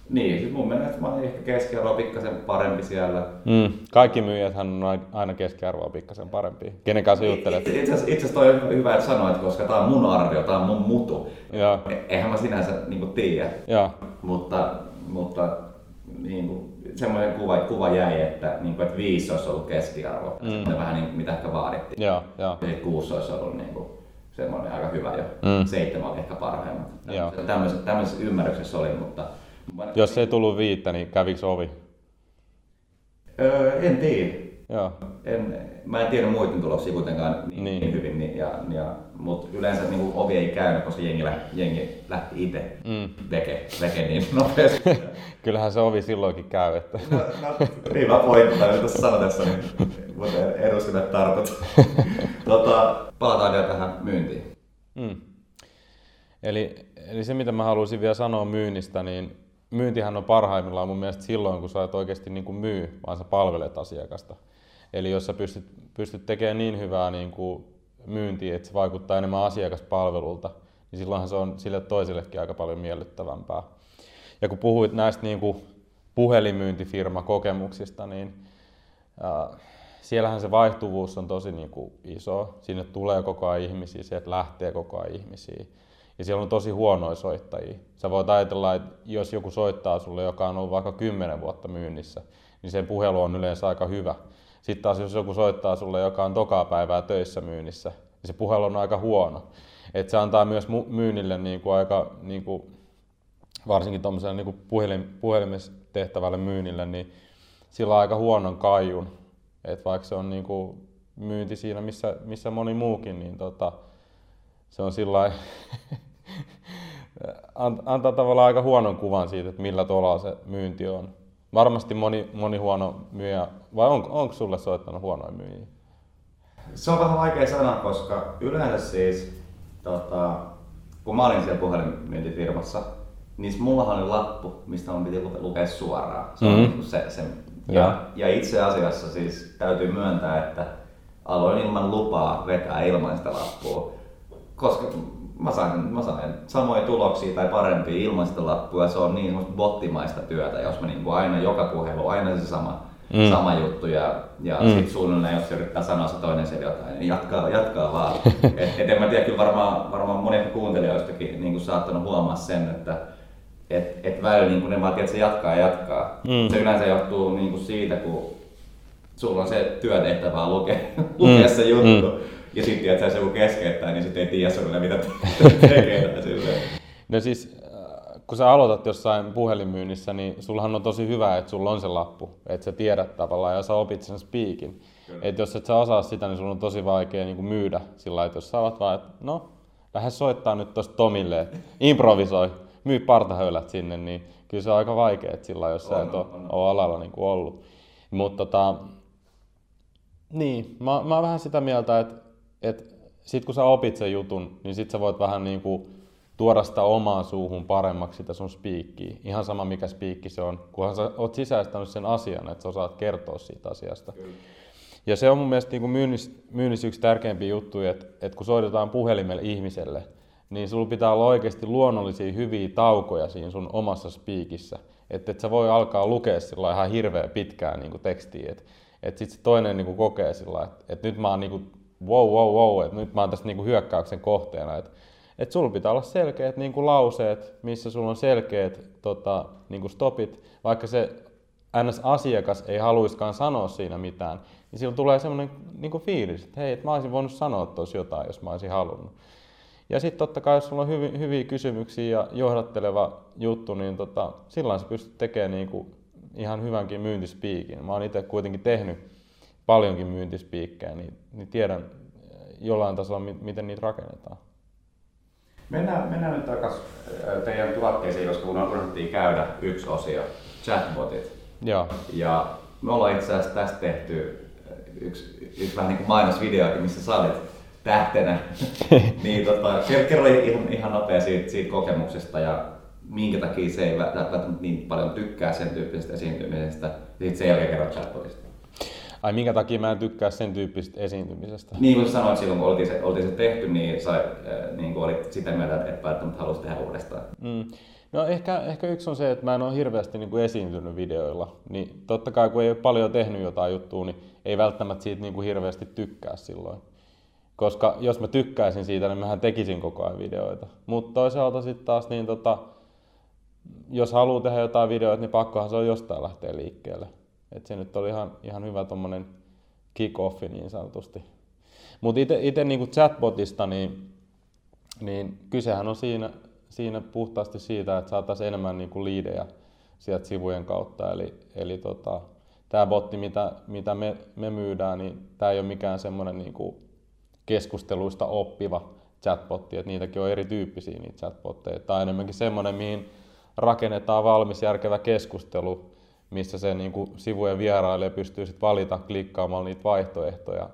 B: Niin, siis mun mielestä mä olin ehkä keskiarvoa pikkasen parempi siellä.
A: Mm. Kaikki myyjäthän on ai- aina keskiarvoa pikkasen parempi. Kenen kanssa juttelet?
B: Itse itse asiassa itse asiassa toi on hyvä, että sanoit, koska tää on mun arvio, tää on mun mutu.
A: Joo.
B: E- Eihän mä sinänsä niinku tiedä,
A: Joo.
B: mutta, mutta niinku, semmoinen kuva, kuva jäi, että, niinku, että viisi olisi ollut keskiarvo. Mm. Vähän niin, mitä ehkä vaadittiin.
A: Joo, joo.
B: Ja sit kuusi olisi ollut niinku, semmoinen aika hyvä jo.
A: Mm.
B: Seitsemän oli ehkä parhaimmat.
A: Joo.
B: Tämmöisessä, tämmöisessä ymmärryksessä oli, mutta...
A: Jos ei tullut viittä, niin käviks ovi?
B: Öö, en tiedä.
A: Joo.
B: En, mä en tiedä muiden tuloksia kuitenkaan niin,
A: Niin.
B: niin. hyvin, niin, ja, ja, mutta yleensä niin ovi ei käynyt, koska jengi, lä, jengi lähti itse
A: Mm.
B: veke, veke niin nopeasti.
A: Kyllähän se ovi silloinkin käy, että
B: no, no, hyvä pointti, tai tässä sanotessa, niin, mutta eduskunnan tartut. tota, palataan vielä tähän myyntiin.
A: Mm. Eli, eli se, mitä mä haluaisin vielä sanoa myynnistä, niin myyntihän on parhaimmillaan mun mielestä silloin, kun sä et oikeasti niin kuin myy, vaan sä palvelet asiakasta. Eli jos sä pystyt, pystyt tekemään niin hyvää niin kuin myyntiä, että se vaikuttaa enemmän asiakaspalvelulta, niin silloinhan se on sille toisellekin aika paljon miellyttävämpää. Ja kun puhuit näistä niin kuin puhelinmyyntifirmakokemuksista, niin ää, siellähän se vaihtuvuus on tosi niin kuin iso. Sinne tulee koko ajan ihmisiä, sieltä lähtee koko ajan ihmisiä. Ja siellä on tosi huonoja soittajia. Sä voit ajatella, että jos joku soittaa sulle, joka on ollut vaikka 10 vuotta myynnissä, niin sen puhelu on yleensä aika hyvä. Sitten taas jos joku soittaa sulle, joka on tokaa päivää töissä myynnissä, niin se puhelu on aika huono. Et se antaa myös myynnille niin kuin aika, niin kuin, varsinkin tuommoiselle niin kuin puhelin, puhelimessa tehtävälle myynnille, niin sillä on aika huonon kaijun. Et vaikka se on niin kuin myynti siinä, missä, missä moni muukin, niin tota, se on sillä antaa tavallaan aika huonon kuvan siitä, että millä tolalla se myynti on. Varmasti moni, moni huono myyjä, vai on, onko sulle soittanut huonoja myyjiä?
B: Se on vähän vaikea sanoa, koska yleensä siis, tota, kun mä olin siellä puhelinmyyntifirmassa, niin mullahan oli lappu, mistä mun piti luke- lukea suoraan. Se,
A: Mhm.
B: mm-hmm. se, se,
A: Joo.
B: ja, ja itse asiassa siis täytyy myöntää, että aloin ilman lupaa vetää ilmaista lappua, koska mä sain, mä sain samoja tuloksia tai parempia ilman sitä lappua se on niin semmoista bottimaista työtä, jos mä niinku aina joka puhelu, aina se sama,
A: Mm.
B: mm. sama juttu ja, ja
A: Mm.
B: mm. sit suunnilleen jos se yrittää sanoa se toinen siellä jotain, niin jatkaa, jatkaa vaan. et, et en mä tiedä, kyllä varmaan, varmaan moni kuuntelijoistakin niin saattanut huomaa sen, että et, et välillä niin ne vaan että se jatkaa ja jatkaa.
A: Mm.
B: Mm. Se yleensä johtuu niin kuin siitä, kun sulla on se työtehtävä lukea, lukea se juttu.
A: Mm.
B: Ja sitten tiedät, että se joku keskeyttää, niin sitten ei tiedä sulle mitä te- tekee.
A: No siis, äh, kun sä aloitat jossain puhelinmyynnissä, niin sullahan on tosi hyvä, että sulla on se lappu, että sä tiedät tavallaan ja sä opit sen speakin. Että jos et sä osaa sitä, niin sulla on tosi vaikea niin kuin myydä sillä että jos sä alat vaan, että no, lähde soittaa nyt tosta Tomille, että improvisoi, myy partahöylät sinne, niin kyllä se on aika vaikea, että sillä jos sä
B: On,
A: et ole,
B: on.
A: ole alalla niin kuin ollut. Mutta tota, niin, mä, mä oon vähän sitä mieltä, että, että sit kun sä opit sen jutun, niin sit sä voit vähän niin kuin tuoda sitä omaan suuhun paremmaksi sitä sun spiikkiä. Ihan sama mikä spiikki se on, kunhan sä oot sisäistänyt sen asian, että sä osaat kertoa siitä asiasta.
B: Kyllä.
A: Ja se on mun mielestä niin kuin myynnissä, myynnissä yksi tärkeimpiä juttuja, että, että kun soitetaan puhelimelle ihmiselle, niin sulla pitää olla oikeasti luonnollisia hyviä taukoja siinä sun omassa spiikissä. Että et sä voi alkaa lukea sillä ihan hirveän pitkään niin kuin tekstiä. Että et sit se toinen niin kuin kokee sillä että et nyt mä oon niin kuin, wow, wow, wow, että nyt mä oon tässä niin kuin hyökkäyksen kohteena. Että et sulla pitää olla selkeät niin kuin lauseet, missä sulla on selkeät tota, niin kuin stopit, vaikka se NS-asiakas ei haluiskaan sanoa siinä mitään, niin sillä tulee semmoinen niin kuin fiilis, että hei, että mä olisin voinut sanoa tuossa jotain, jos mä olisin halunnut. Ja sitten totta kai, jos sulla on hyvi, hyviä kysymyksiä ja johdatteleva juttu, niin tota, silloin sä pystyt tekemään niin kuin ihan hyvänkin myyntispiikin. Mä oon itse kuitenkin tehnyt paljonkin myyntispiikkejä, niin, niin tiedän eh, jollain tasolla, mi- miten niitä rakennetaan.
B: Mennään, mennään nyt takaisin teidän tuotteisiin, koska kun unohdettiin käydä yksi osio, chatbotit.
A: Joo.
B: Ja me ollaan itse asiassa tästä tehty yksi, yksi vähän niin kuin mainosvideokin, missä sä olit tähtenä. niin tota, ker- kerro ihan, ihan nopea siitä, siitä kokemuksesta ja minkä takia se ei vä- välttämättä niin paljon tykkää sen tyyppisestä esiintymisestä. Ja sitten sen jälkeen kerro chatbotista.
A: Ai minkä takia mä en tykkää sen tyyppisestä esiintymisestä?
B: Niin kuin sanoit silloin, kun oltiin se, oltiin se tehty, niin, sai, äh, niin kuin olit sitä mieltä, että välttämättä halusi tehdä uudestaan.
A: Mm. No ehkä, ehkä yksi on se, että mä en ole hirveästi niin kuin esiintynyt videoilla. Niin totta kai kun ei ole paljon tehnyt jotain juttua, niin ei välttämättä siitä niin kuin hirveästi tykkää silloin. Koska jos mä tykkäisin siitä, niin mähän tekisin koko ajan videoita. Mutta toisaalta sitten taas, niin tota, jos haluaa tehdä jotain videoita, niin pakkohan se on jostain lähteä liikkeelle. Et se nyt oli ihan, ihan hyvä tuommoinen kick-offi niin sanotusti. Mutta itse niin chatbotista, niin, niin kysehän on siinä, siinä puhtaasti siitä, että saataisiin enemmän niin kuin liidejä sieltä sivujen kautta. Eli, eli tota, tämä botti, mitä, mitä me, me myydään, niin tämä ei ole mikään semmoinen niin kuin keskusteluista oppiva chatbotti, että niitäkin on erityyppisiä niitä chatbotteja. Tämä on enemmänkin semmoinen, mihin rakennetaan valmis järkevä keskustelu, missä se niin kuin sivujen vierailija pystyy sitten valita klikkaamalla niitä vaihtoehtoja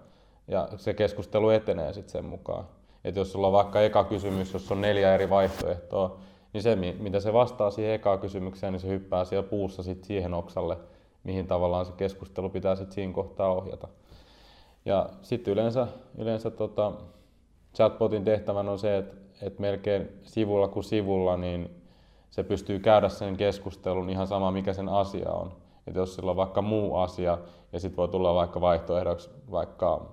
A: ja se keskustelu etenee sitten sen mukaan. Et jos sulla on vaikka eka kysymys, jos on neljä eri vaihtoehtoa, niin se, mitä se vastaa siihen ekaan kysymykseen, niin se hyppää siellä puussa sit siihen oksalle, mihin tavallaan se keskustelu pitää sitten siinä kohtaa ohjata. Ja sitten yleensä, yleensä tota, chatbotin tehtävän on se, että et melkein sivulla kuin sivulla, niin se pystyy käydä sen keskustelun ihan sama mikä sen asia on. Että jos sillä on vaikka muu asia ja sitten voi tulla vaikka vaihtoehdoksi vaikka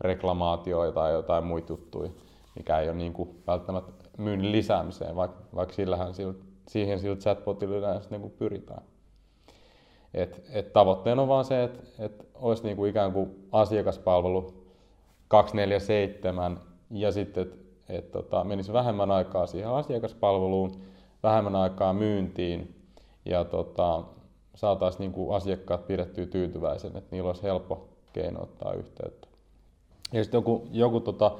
A: reklamaatioita tai jotain muita juttuja, mikä ei ole niin kuin välttämättä myynnin lisäämiseen, vaikka, vaikka sillähän sillä, siihen sillä chatbotilla yleensä niin kuin pyritään. Et, et tavoitteena on vaan se, että et olisi niin kuin ikään kuin asiakaspalvelu 247 ja sitten, että et tota, menisi vähemmän aikaa siihen asiakaspalveluun, vähemmän aikaa myyntiin ja tota, saataisiin niin asiakkaat pidettyä tyytyväisen, että niillä olisi helppo keino ottaa yhteyttä. Ja sitten joku, joku tota,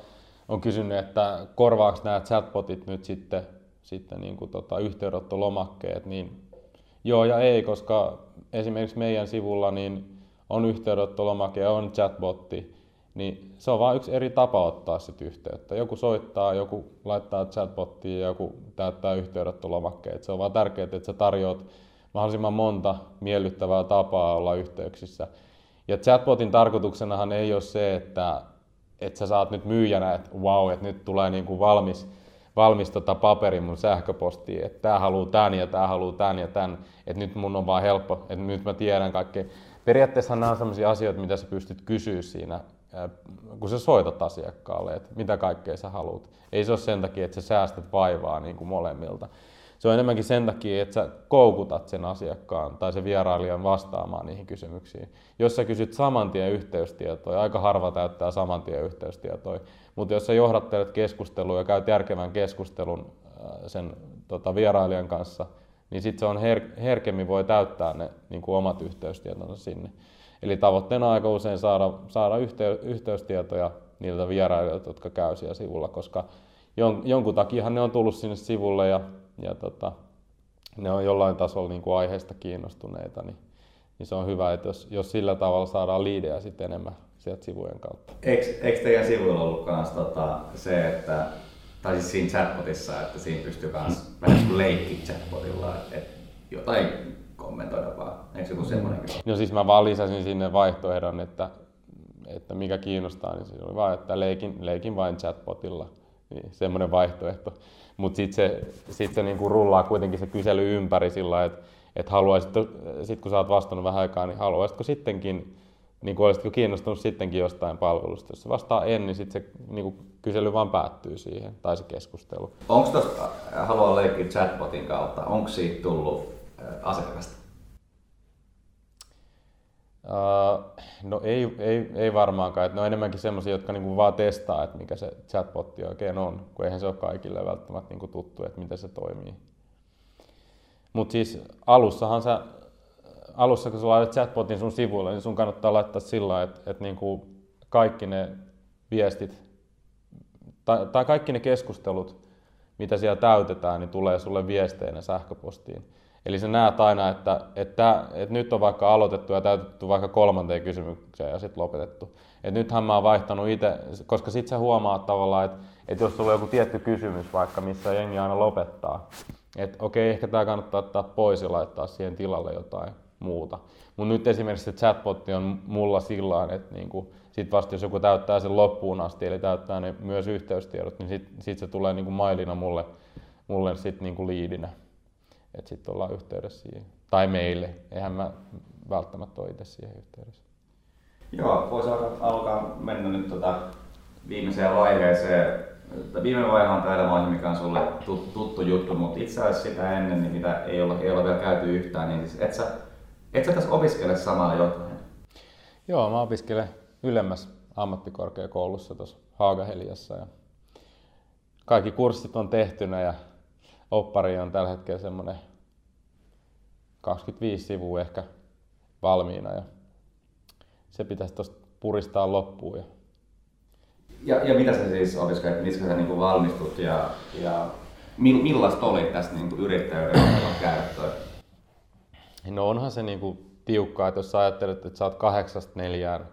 A: on kysynyt, että korvaako nämä chatbotit nyt sitten, sitten niin kuin tota, yhteydenottolomakkeet, niin joo ja ei, koska esimerkiksi meidän sivulla niin on yhteydenottolomake on chatbotti, niin se on vain yksi eri tapa ottaa sit yhteyttä. Joku soittaa, joku laittaa chatbottiin ja joku täyttää yhteydenottolomakkeet. Se on vaan tärkeää, että sä tarjoat mahdollisimman monta miellyttävää tapaa olla yhteyksissä. Ja chatbotin tarkoituksenahan ei ole se, että, että sä saat nyt myyjänä, että wow, että nyt tulee niin kuin valmis, valmis tota paperi mun sähköpostiin, että tää haluaa tän ja tää haluaa tän ja tän, että nyt mun on vaan helppo, että nyt mä tiedän kaikki. Periaatteessa nämä on sellaisia asioita, mitä sä pystyt kysyä siinä, kun sä soitat asiakkaalle, että mitä kaikkea sä haluat. Ei se ole sen takia, että sä säästät vaivaa niin kuin molemmilta. Se on enemmänkin sen takia, että sä koukutat sen asiakkaan tai sen vierailijan vastaamaan niihin kysymyksiin. Jos sä kysyt saman tien yhteystietoja, aika harva täyttää saman tien yhteystietoja, mutta jos sä johdattelet keskustelua ja käyt järkevän keskustelun sen tota, vierailijan kanssa, niin sitten se on her- herkemmin voi täyttää ne niin kuin omat yhteystietonsa sinne. Eli tavoitteena on aika usein saada, saada yhtey- yhteystietoja niiltä vierailijoilta, jotka käy siellä sivulla, koska jon, jonkun takiahan ne on tullut sinne sivulle ja ja tota, ne on jollain tasolla niin kuin aiheesta kiinnostuneita, niin, niin se on hyvä, että jos, jos sillä tavalla saadaan liidejä sitten enemmän sieltä sivujen kautta.
B: Eikö, eikö teidän sivuilla ollut myös tota, se, että, tai siis siinä chatbotissa, että siinä pystyy myös vähän niin leikki chatbotilla, että jotain kommentoida vaan. Eikö joku semmoinenkin
A: No siis mä vaan lisäsin sinne vaihtoehdon, että, että mikä kiinnostaa, niin se oli vaan, että leikin, leikin vain chatbotilla. Niin, semmoinen vaihtoehto. Mutta sitten se, sit se niinku rullaa kuitenkin se kysely ympäri sillä että et haluaisitko, sit kun sä oot vastannut vähän aikaa, niin haluaisitko sittenkin, niin kuin olisitko kiinnostunut sittenkin jostain palvelusta. Jos se vastaa en, niin sitten se niin kysely vaan päättyy siihen, tai se keskustelu.
B: Onko tuosta, haluan leikkiä chatbotin kautta, onko siitä tullut asiakasta?
A: Uh, no ei, ei, ei varmaankaan. Et ne on enemmänkin sellaisia, jotka niinku vaan testaa, että mikä se chatbotti oikein on, kun eihän se ole kaikille välttämättä niinku tuttu, että miten se toimii. Mutta siis alussahan sä, alussa kun sä laitat chatbotin sun sivuille, niin sun kannattaa laittaa sillä että, että niinku kaikki ne viestit tai, tai kaikki ne keskustelut, mitä siellä täytetään, niin tulee sulle viesteinä sähköpostiin. Eli sä näet aina, että, että, että nyt on vaikka aloitettu ja täytetty vaikka kolmanteen kysymykseen ja sitten lopetettu. Et nythän mä oon vaihtanut itse, koska sit sä huomaat tavallaan, että, että jos sulla on joku tietty kysymys vaikka, missä jengi aina lopettaa, että okei, ehkä tämä kannattaa ottaa pois ja laittaa siihen tilalle jotain muuta. Mutta nyt esimerkiksi se chatbotti on mulla sillä että niinku, sit vasta jos joku täyttää sen loppuun asti, eli täyttää ne myös yhteystiedot, niin sit, sit se tulee niinku mailina mulle, mulle sit niinku liidinä. Että sitten ollaan yhteydessä siihen. Tai meille, eihän mä välttämättä ole itse siihen yhteydessä.
B: Joo, voisi alkaa, mennä nyt tota viimeiseen vaiheeseen. Viime vaihe on tämä vaihe, mikä on sulle tuttu juttu, mutta itse asiassa sitä ennen, niin mitä ei ole, ei ole vielä käyty yhtään, niin siis et sä, et sä tässä opiskele samalla jotain?
A: Joo, mä opiskelen ylemmässä ammattikorkeakoulussa tuossa Haagaheliassa ja kaikki kurssit on tehtynä ja oppari on tällä hetkellä semmoinen 25 sivua ehkä valmiina ja se pitäisi tuosta puristaa loppuun. Ja...
B: Ja, ja mitä sä siis opiskelet, mistä sä niinku valmistut ja, ja millaista oli tässä niinku yrittäjyyden käyttöä?
A: No onhan se niinku tiukkaa, että jos sä ajattelet, että sä oot kahdeksasta neljään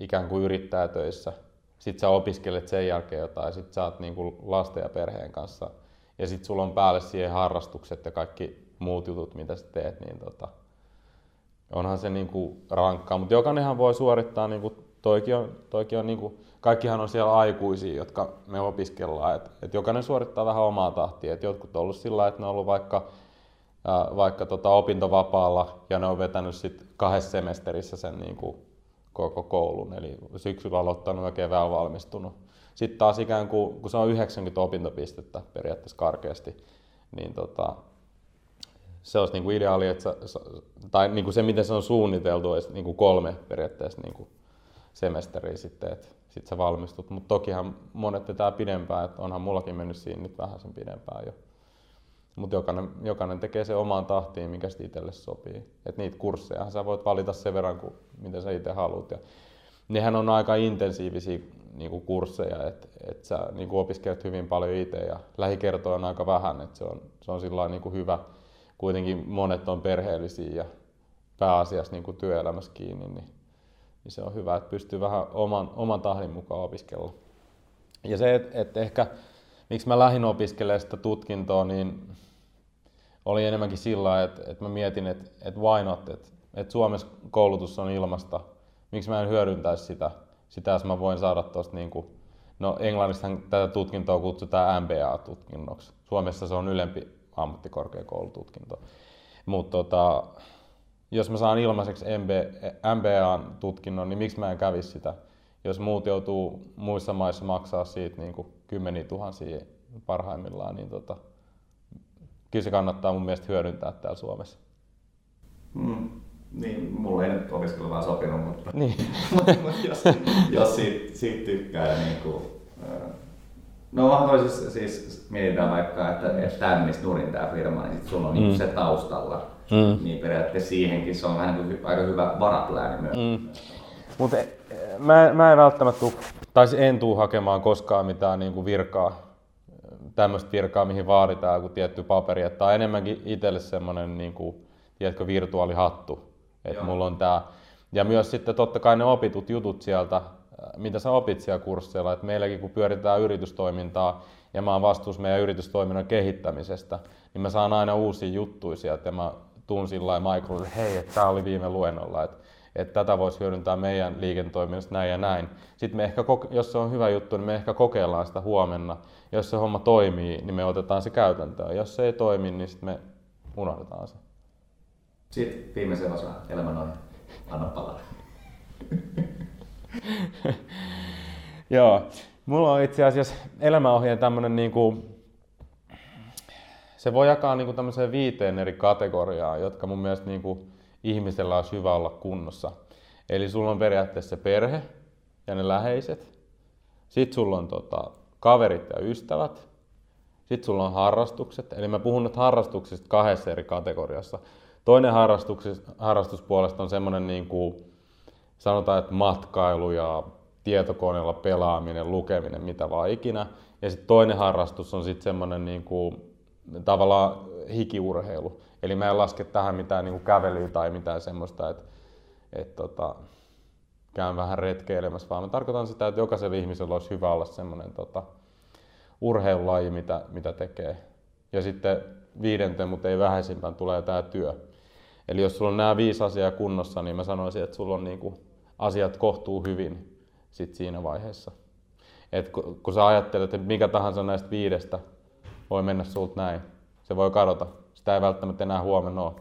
A: ikään kuin yrittäjätöissä, sit sä opiskelet sen jälkeen jotain, sit sä oot niinku lasten ja perheen kanssa ja sit sulla on päälle siihen harrastukset ja kaikki muut jutut, mitä sä teet, niin tota, onhan se niinku rankkaa, mutta jokainenhan voi suorittaa, niinku, toikin on, toikin on niinku, kaikkihan on siellä aikuisia, jotka me opiskellaan, että et jokainen suorittaa vähän omaa tahtia, et jotkut on ollut sillä että ne on ollut vaikka, ää, vaikka tota opintovapaalla ja ne on vetänyt sit kahdessa semesterissä sen niinku, koko koulun, eli syksyllä aloittanut ja keväällä valmistunut. Sitten taas ikään kuin, kun se on 90 opintopistettä periaatteessa karkeasti, niin tota, se olisi niin kuin ideaali, että sä, tai niin kuin se, miten se on suunniteltu, olisi niin kuin kolme periaatteessa niin kuin semesteriä sitten, että sitten sä valmistut. Mutta tokihan monet vetää pidempään, että onhan mullakin mennyt siinä nyt vähän sen pidempään jo. Mutta jokainen, jokainen tekee se omaan tahtiin, mikä sitten itselle sopii. Et niitä kursseja sä voit valita sen verran, kuin miten sä itse haluat. Ja nehän on aika intensiivisiä niin kuin kursseja, että et sä niin kuin opiskelet hyvin paljon itse ja lähikertoja on aika vähän, että se on, se on sillä niin kuin hyvä, kuitenkin monet on perheellisiä ja pääasiassa niin kuin työelämässä kiinni, niin, niin se on hyvä, että pystyy vähän oman, oman tahdin mukaan opiskella. Ja se, että et ehkä miksi mä lähdin opiskelemaan sitä tutkintoa, niin oli enemmänkin sillä, että, että mä mietin, että, että why not, että, että Suomessa koulutus on ilmasta, miksi mä en hyödyntäisi sitä, sitä jos mä voin saada tuosta niin kuin, no Englannissa tätä tutkintoa kutsutaan MBA-tutkinnoksi. Suomessa se on ylempi ammattikorkeakoulututkinto. Mutta tota, jos mä saan ilmaiseksi MBA-tutkinnon, niin miksi mä en kävisi sitä? Jos muut joutuu muissa maissa maksaa siitä niin kuin kymmeniä tuhansia parhaimmillaan, niin tota, kyllä se kannattaa mun mielestä hyödyntää täällä Suomessa.
B: Mm. Niin, mulla ei nyt opiskelu vaan sopinut, mutta,
A: niin.
B: jos, jos siitä, siitä tykkää ja niin kuin, No onhan toi siis, siis mietitään vaikka, että, että tämä menisi nurin tämä firma, niin sit sulla on niinku mm. se taustalla. Mm. Niin periaatteessa siihenkin se on vähän niin kuin aika hyvä varaplääni myös. Mm.
A: Mutta eh, mä, mä en välttämättä tuu, tai en tuu hakemaan koskaan mitään niin kuin virkaa, tämmöistä virkaa, mihin vaaditaan joku tietty paperi. Että on enemmänkin itselle semmoinen niin kuin, tiedätkö, virtuaalihattu. Että mulla on tää. Ja myös sitten totta kai ne opitut jutut sieltä, mitä sä opit siellä kursseilla. että meilläkin kun pyöritään yritystoimintaa ja mä oon vastuussa meidän yritystoiminnan kehittämisestä, niin mä saan aina uusia juttuja sieltä ja mä tuun sillä Michaelille, että hei, että tää oli viime luennolla, että, että tätä voisi hyödyntää meidän liiketoiminnasta näin ja näin. Sitten me ehkä, jos se on hyvä juttu, niin me ehkä kokeillaan sitä huomenna. Jos se homma toimii, niin me otetaan se käytäntöön. Jos se ei toimi, niin sitten me unohdetaan se.
B: Sitten viimeisen osa elämän on anna palaa.
A: Joo. Mulla on itse asiassa elämäohjeen tämmönen niinku, se voi jakaa niinku tämmöiseen viiteen eri kategoriaan, jotka mun mielestä niinku ihmisellä on hyvä olla kunnossa. Eli sulla on periaatteessa se perhe ja ne läheiset. Sitten sulla on tota, kaverit ja ystävät. Sitten sulla on harrastukset. Eli mä puhun nyt harrastuksista kahdessa eri kategoriassa. Toinen harrastuspuolesta on semmoinen niin kuin, sanotaan, että matkailu ja tietokoneella pelaaminen, lukeminen, mitä vaan ikinä. Ja sitten toinen harrastus on sitten semmoinen niin kuin, tavallaan hikiurheilu. Eli mä en laske tähän mitään niin kuin kävelyä tai mitään semmoista, että, että tota, käyn vähän retkeilemässä, vaan mä tarkoitan sitä, että jokaisella ihmisellä olisi hyvä olla semmoinen tota, urheilulaji, mitä, mitä tekee. Ja sitten viidenten, mutta ei vähäisimpään, tulee tämä työ. Eli jos sulla on nämä viisi asiaa kunnossa, niin mä sanoisin, että sulla on niinku asiat kohtuu hyvin sit siinä vaiheessa. Et kun, kun sä ajattelet, että mikä tahansa näistä viidestä voi mennä sulta näin, se voi kadota. sitä ei välttämättä enää huomenna ole.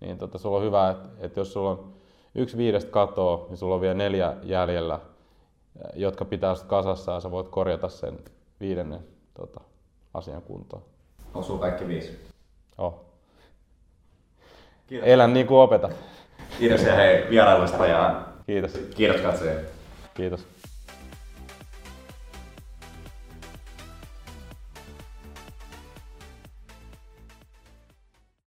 A: Niin tota, sulla on hyvä, että, että jos sulla on yksi viidestä katoa, niin sulla on vielä neljä jäljellä, jotka pitää kasassa ja sä voit korjata sen viidennen tota, asian kuntoon.
B: Onko sulla kaikki viisi?
A: Oh. Kiitos. Elän niin kuin opetat.
B: Kiitos ja hei vierailusta ja
A: Kiitos.
B: kiitos katsojille.
A: Kiitos.